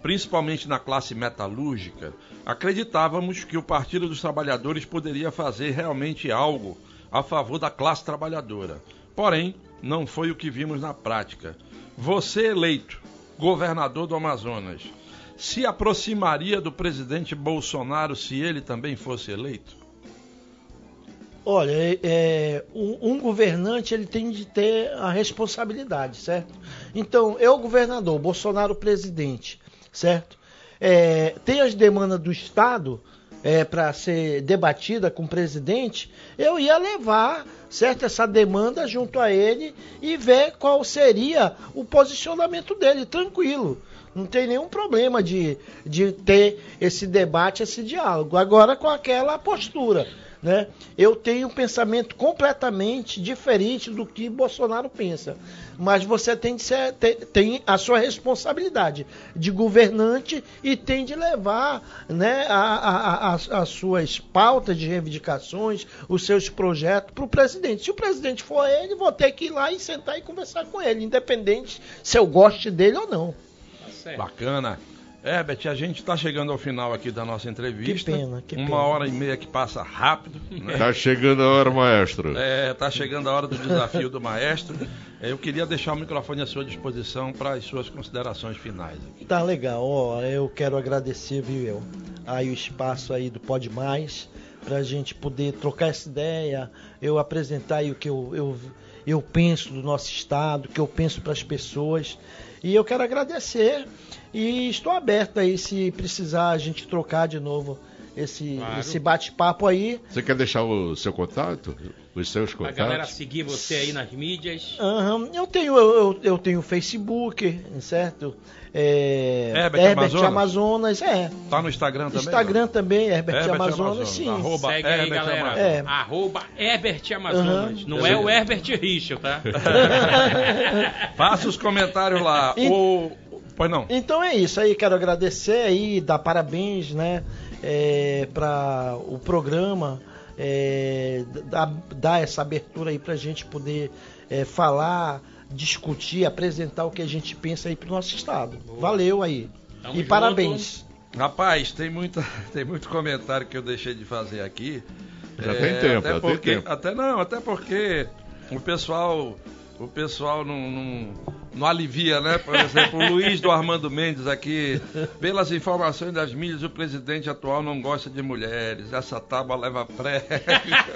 principalmente na classe metalúrgica, acreditávamos que o Partido dos Trabalhadores poderia fazer realmente algo a favor da classe trabalhadora. Porém, não foi o que vimos na prática. Você eleito governador do Amazonas, se aproximaria do presidente Bolsonaro se ele também fosse eleito? Olha, é, é, um, um governante ele tem de ter a responsabilidade, certo? Então, eu governador, Bolsonaro presidente, certo? É, tem as demandas do Estado é, para ser debatida com o presidente, eu ia levar, certo, essa demanda junto a ele e ver qual seria o posicionamento dele, tranquilo. Não tem nenhum problema de, de ter esse debate, esse diálogo. Agora com aquela postura né? Eu tenho um pensamento completamente diferente do que Bolsonaro pensa. Mas você tem, de ser, tem, tem a sua responsabilidade de governante e tem de levar né, a, a, a, as suas pautas de reivindicações, os seus projetos para o presidente. Se o presidente for ele, vou ter que ir lá e sentar e conversar com ele, independente se eu goste dele ou não. Bacana. Herbert, a gente está chegando ao final aqui da nossa entrevista. Que pena, que Uma pena. hora e meia que passa rápido. Né? Tá chegando a hora, maestro. É, tá chegando a hora do desafio do maestro. É, Eu queria deixar o microfone à sua disposição para as suas considerações finais. aqui. Tá legal, ó, eu quero agradecer, viu, eu, aí o espaço aí do Pode Mais, pra gente poder trocar essa ideia, eu apresentar aí o que eu, eu, eu penso do nosso estado, o que eu penso para as pessoas, e eu quero agradecer, e estou aberto aí, se precisar a gente trocar de novo esse, Claro. esse bate-papo aí, Você quer deixar o seu contato? Os seus Pra galera contatos? seguir você aí nas mídias. Aham, eu tenho eu, eu, eu tenho Facebook, certo? É, Herbert Herbert Amazonas? Amazonas, é. Tá no Instagram também? Instagram também, Herbert, Herbert Amazonas, Amazonas, sim. arroba Segue aí, Herbert galera. Amazonas. É. Arroba Herbert Amazonas. Aham. Não é o Herbert Richard, tá? Faça os comentários lá. E- O... Pois não. Então é isso aí, quero agradecer aí, dar parabéns, né, é, para o programa, é, dar, dar essa abertura aí pra gente poder é, falar, discutir, apresentar o que a gente pensa aí pro nosso estado. Valeu aí. Tamo e junto. parabéns. Rapaz, tem, muita, tem muito comentário que eu deixei de fazer aqui. É, Já tem tempo, até já tem porque, tempo. Até não, até porque o pessoal, o pessoal não, não, não alivia, né? Por exemplo, o Luiz do Armando Mendes aqui, pelas informações das mídias, o presidente atual não gosta de mulheres, essa tábua leva pré.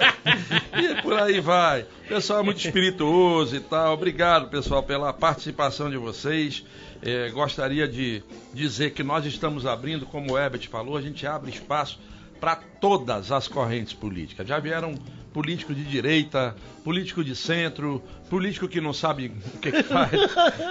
e por aí vai. O pessoal é muito espirituoso e tal. Obrigado, pessoal, pela participação de vocês. É, gostaria de dizer que nós estamos abrindo, como o Herbert falou, a gente abre espaço para todas as correntes políticas. Já vieram político de direita, político de centro, político que não sabe o que, que faz,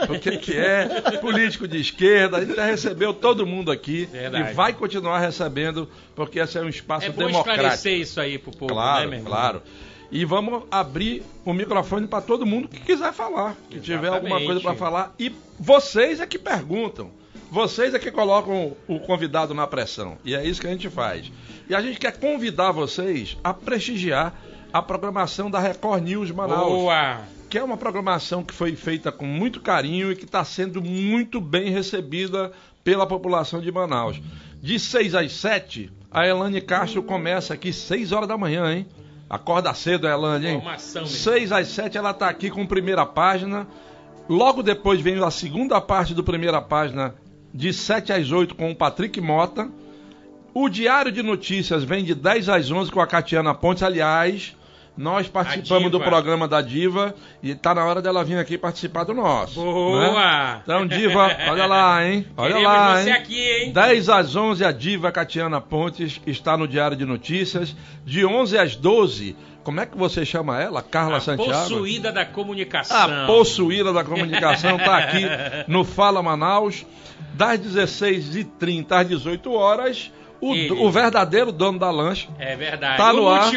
o que, que é, político de esquerda. A gente já recebeu todo mundo aqui Verdade. e vai continuar recebendo, porque esse é um espaço É bom democrático. esclarecer isso aí pro povo, Claro, né, meu irmão? claro. E vamos abrir o microfone para todo mundo que quiser falar, que tiver alguma Exatamente. coisa para falar. E vocês é que perguntam. Vocês é que colocam o convidado na pressão. E é isso que a gente faz. E a gente quer convidar vocês a prestigiar a programação da Record News Manaus Boa! que é uma programação que foi feita com muito carinho e que está sendo muito bem recebida pela população de Manaus. De 6 às 7, a Elane Castro começa aqui 6 horas da manhã, hein? Acorda cedo, Elane, hein? Informação, meu 6 às 7 ela está aqui com primeira página. Logo depois vem a segunda parte do primeira página, de 7 às 8, com o Patrick Mota. O Diário de Notícias vem de 10 às 11 com a Catiana Pontes. Aliás, nós participamos do programa da Diva e tá na hora dela vir aqui participar do nosso. Boa! né? Então, Diva, olha lá, hein? Olha Queremos lá, hein? aqui, hein? 10 às 11, a Diva Catiana Pontes está no Diário de Notícias. De 11 às 12, como é que você chama ela? Carla A Santiago? possuída da comunicação. A possuída da comunicação está aqui no Fala Manaus, das 16h30 às 18 horas. O, Ele. o verdadeiro dono da lancha, É verdade. Tá no ar.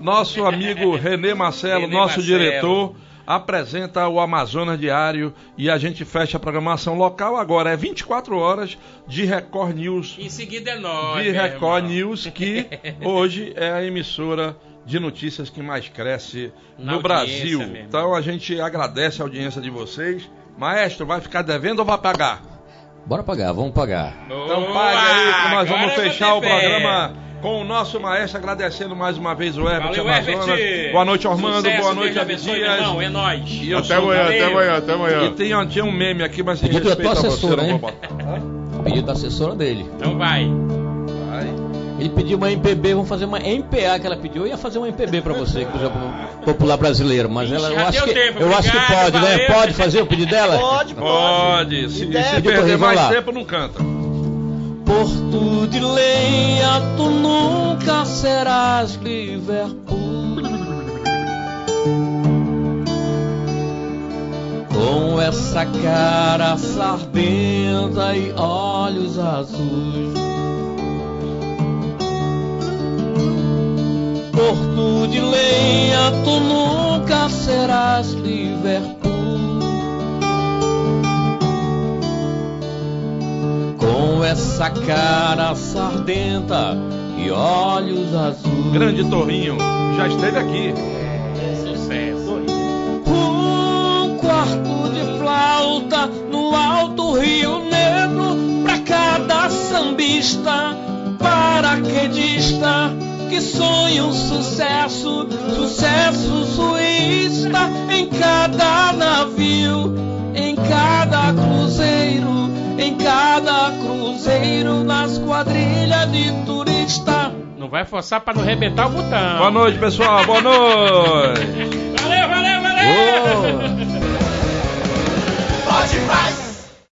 nosso amigo Renê Marcelo, Renê nosso Marcelo. diretor, apresenta o Amazonas Diário e a gente fecha a programação local agora. É 24 horas de Record News Em seguida é nós. de Record irmão. News, que hoje é a emissora de notícias que mais cresce Na no Brasil. meu irmão. Então a gente agradece a audiência de vocês. Maestro, vai ficar devendo ou vai pagar? Bora pagar, vamos pagar. Então pague aí que nós Agora vamos vou fechar o programa com o nosso maestro, agradecendo mais uma vez o Herbert Valeu, Amazonas. Herbert. Boa noite, Armando. Sucesso, Boa noite, Abdias. É nóis. E Até amanhã, até amanhã, até amanhã. E tem, tinha um meme aqui, mas tua respeito a você, assessora, não hein? vou botar. Pedido da assessora dele. Então vai. Ele pediu uma MPB, vamos fazer uma MPA que ela pediu. Eu ia fazer uma MPB pra você, que é popular brasileiro, mas Ixi, ela, eu acho que, tempo, eu acho que pode, né? Pode fazer o pedido dela? Pode, Pode. Se, Ideia. se pra perder mais lá. tempo, não canta. Porto de lenha, tu nunca serás Liverpool. Com essa cara sardenta e olhos azuis. Porto de lenha, tu nunca serás Liverpool. Com essa cara sardenta e olhos azuis. Grande Torrinho, já esteve aqui. Sucesso. Um quarto de flauta no alto Rio Negro pra cada sambista, paraquedista que sonha um sucesso, sucesso suísta em cada navio, em cada cruzeiro, em cada cruzeiro nas quadrilhas de turista. Não vai forçar pra não arrebentar o botão. Boa noite, pessoal. Boa noite. Valeu, valeu, valeu! Oh. Pode mais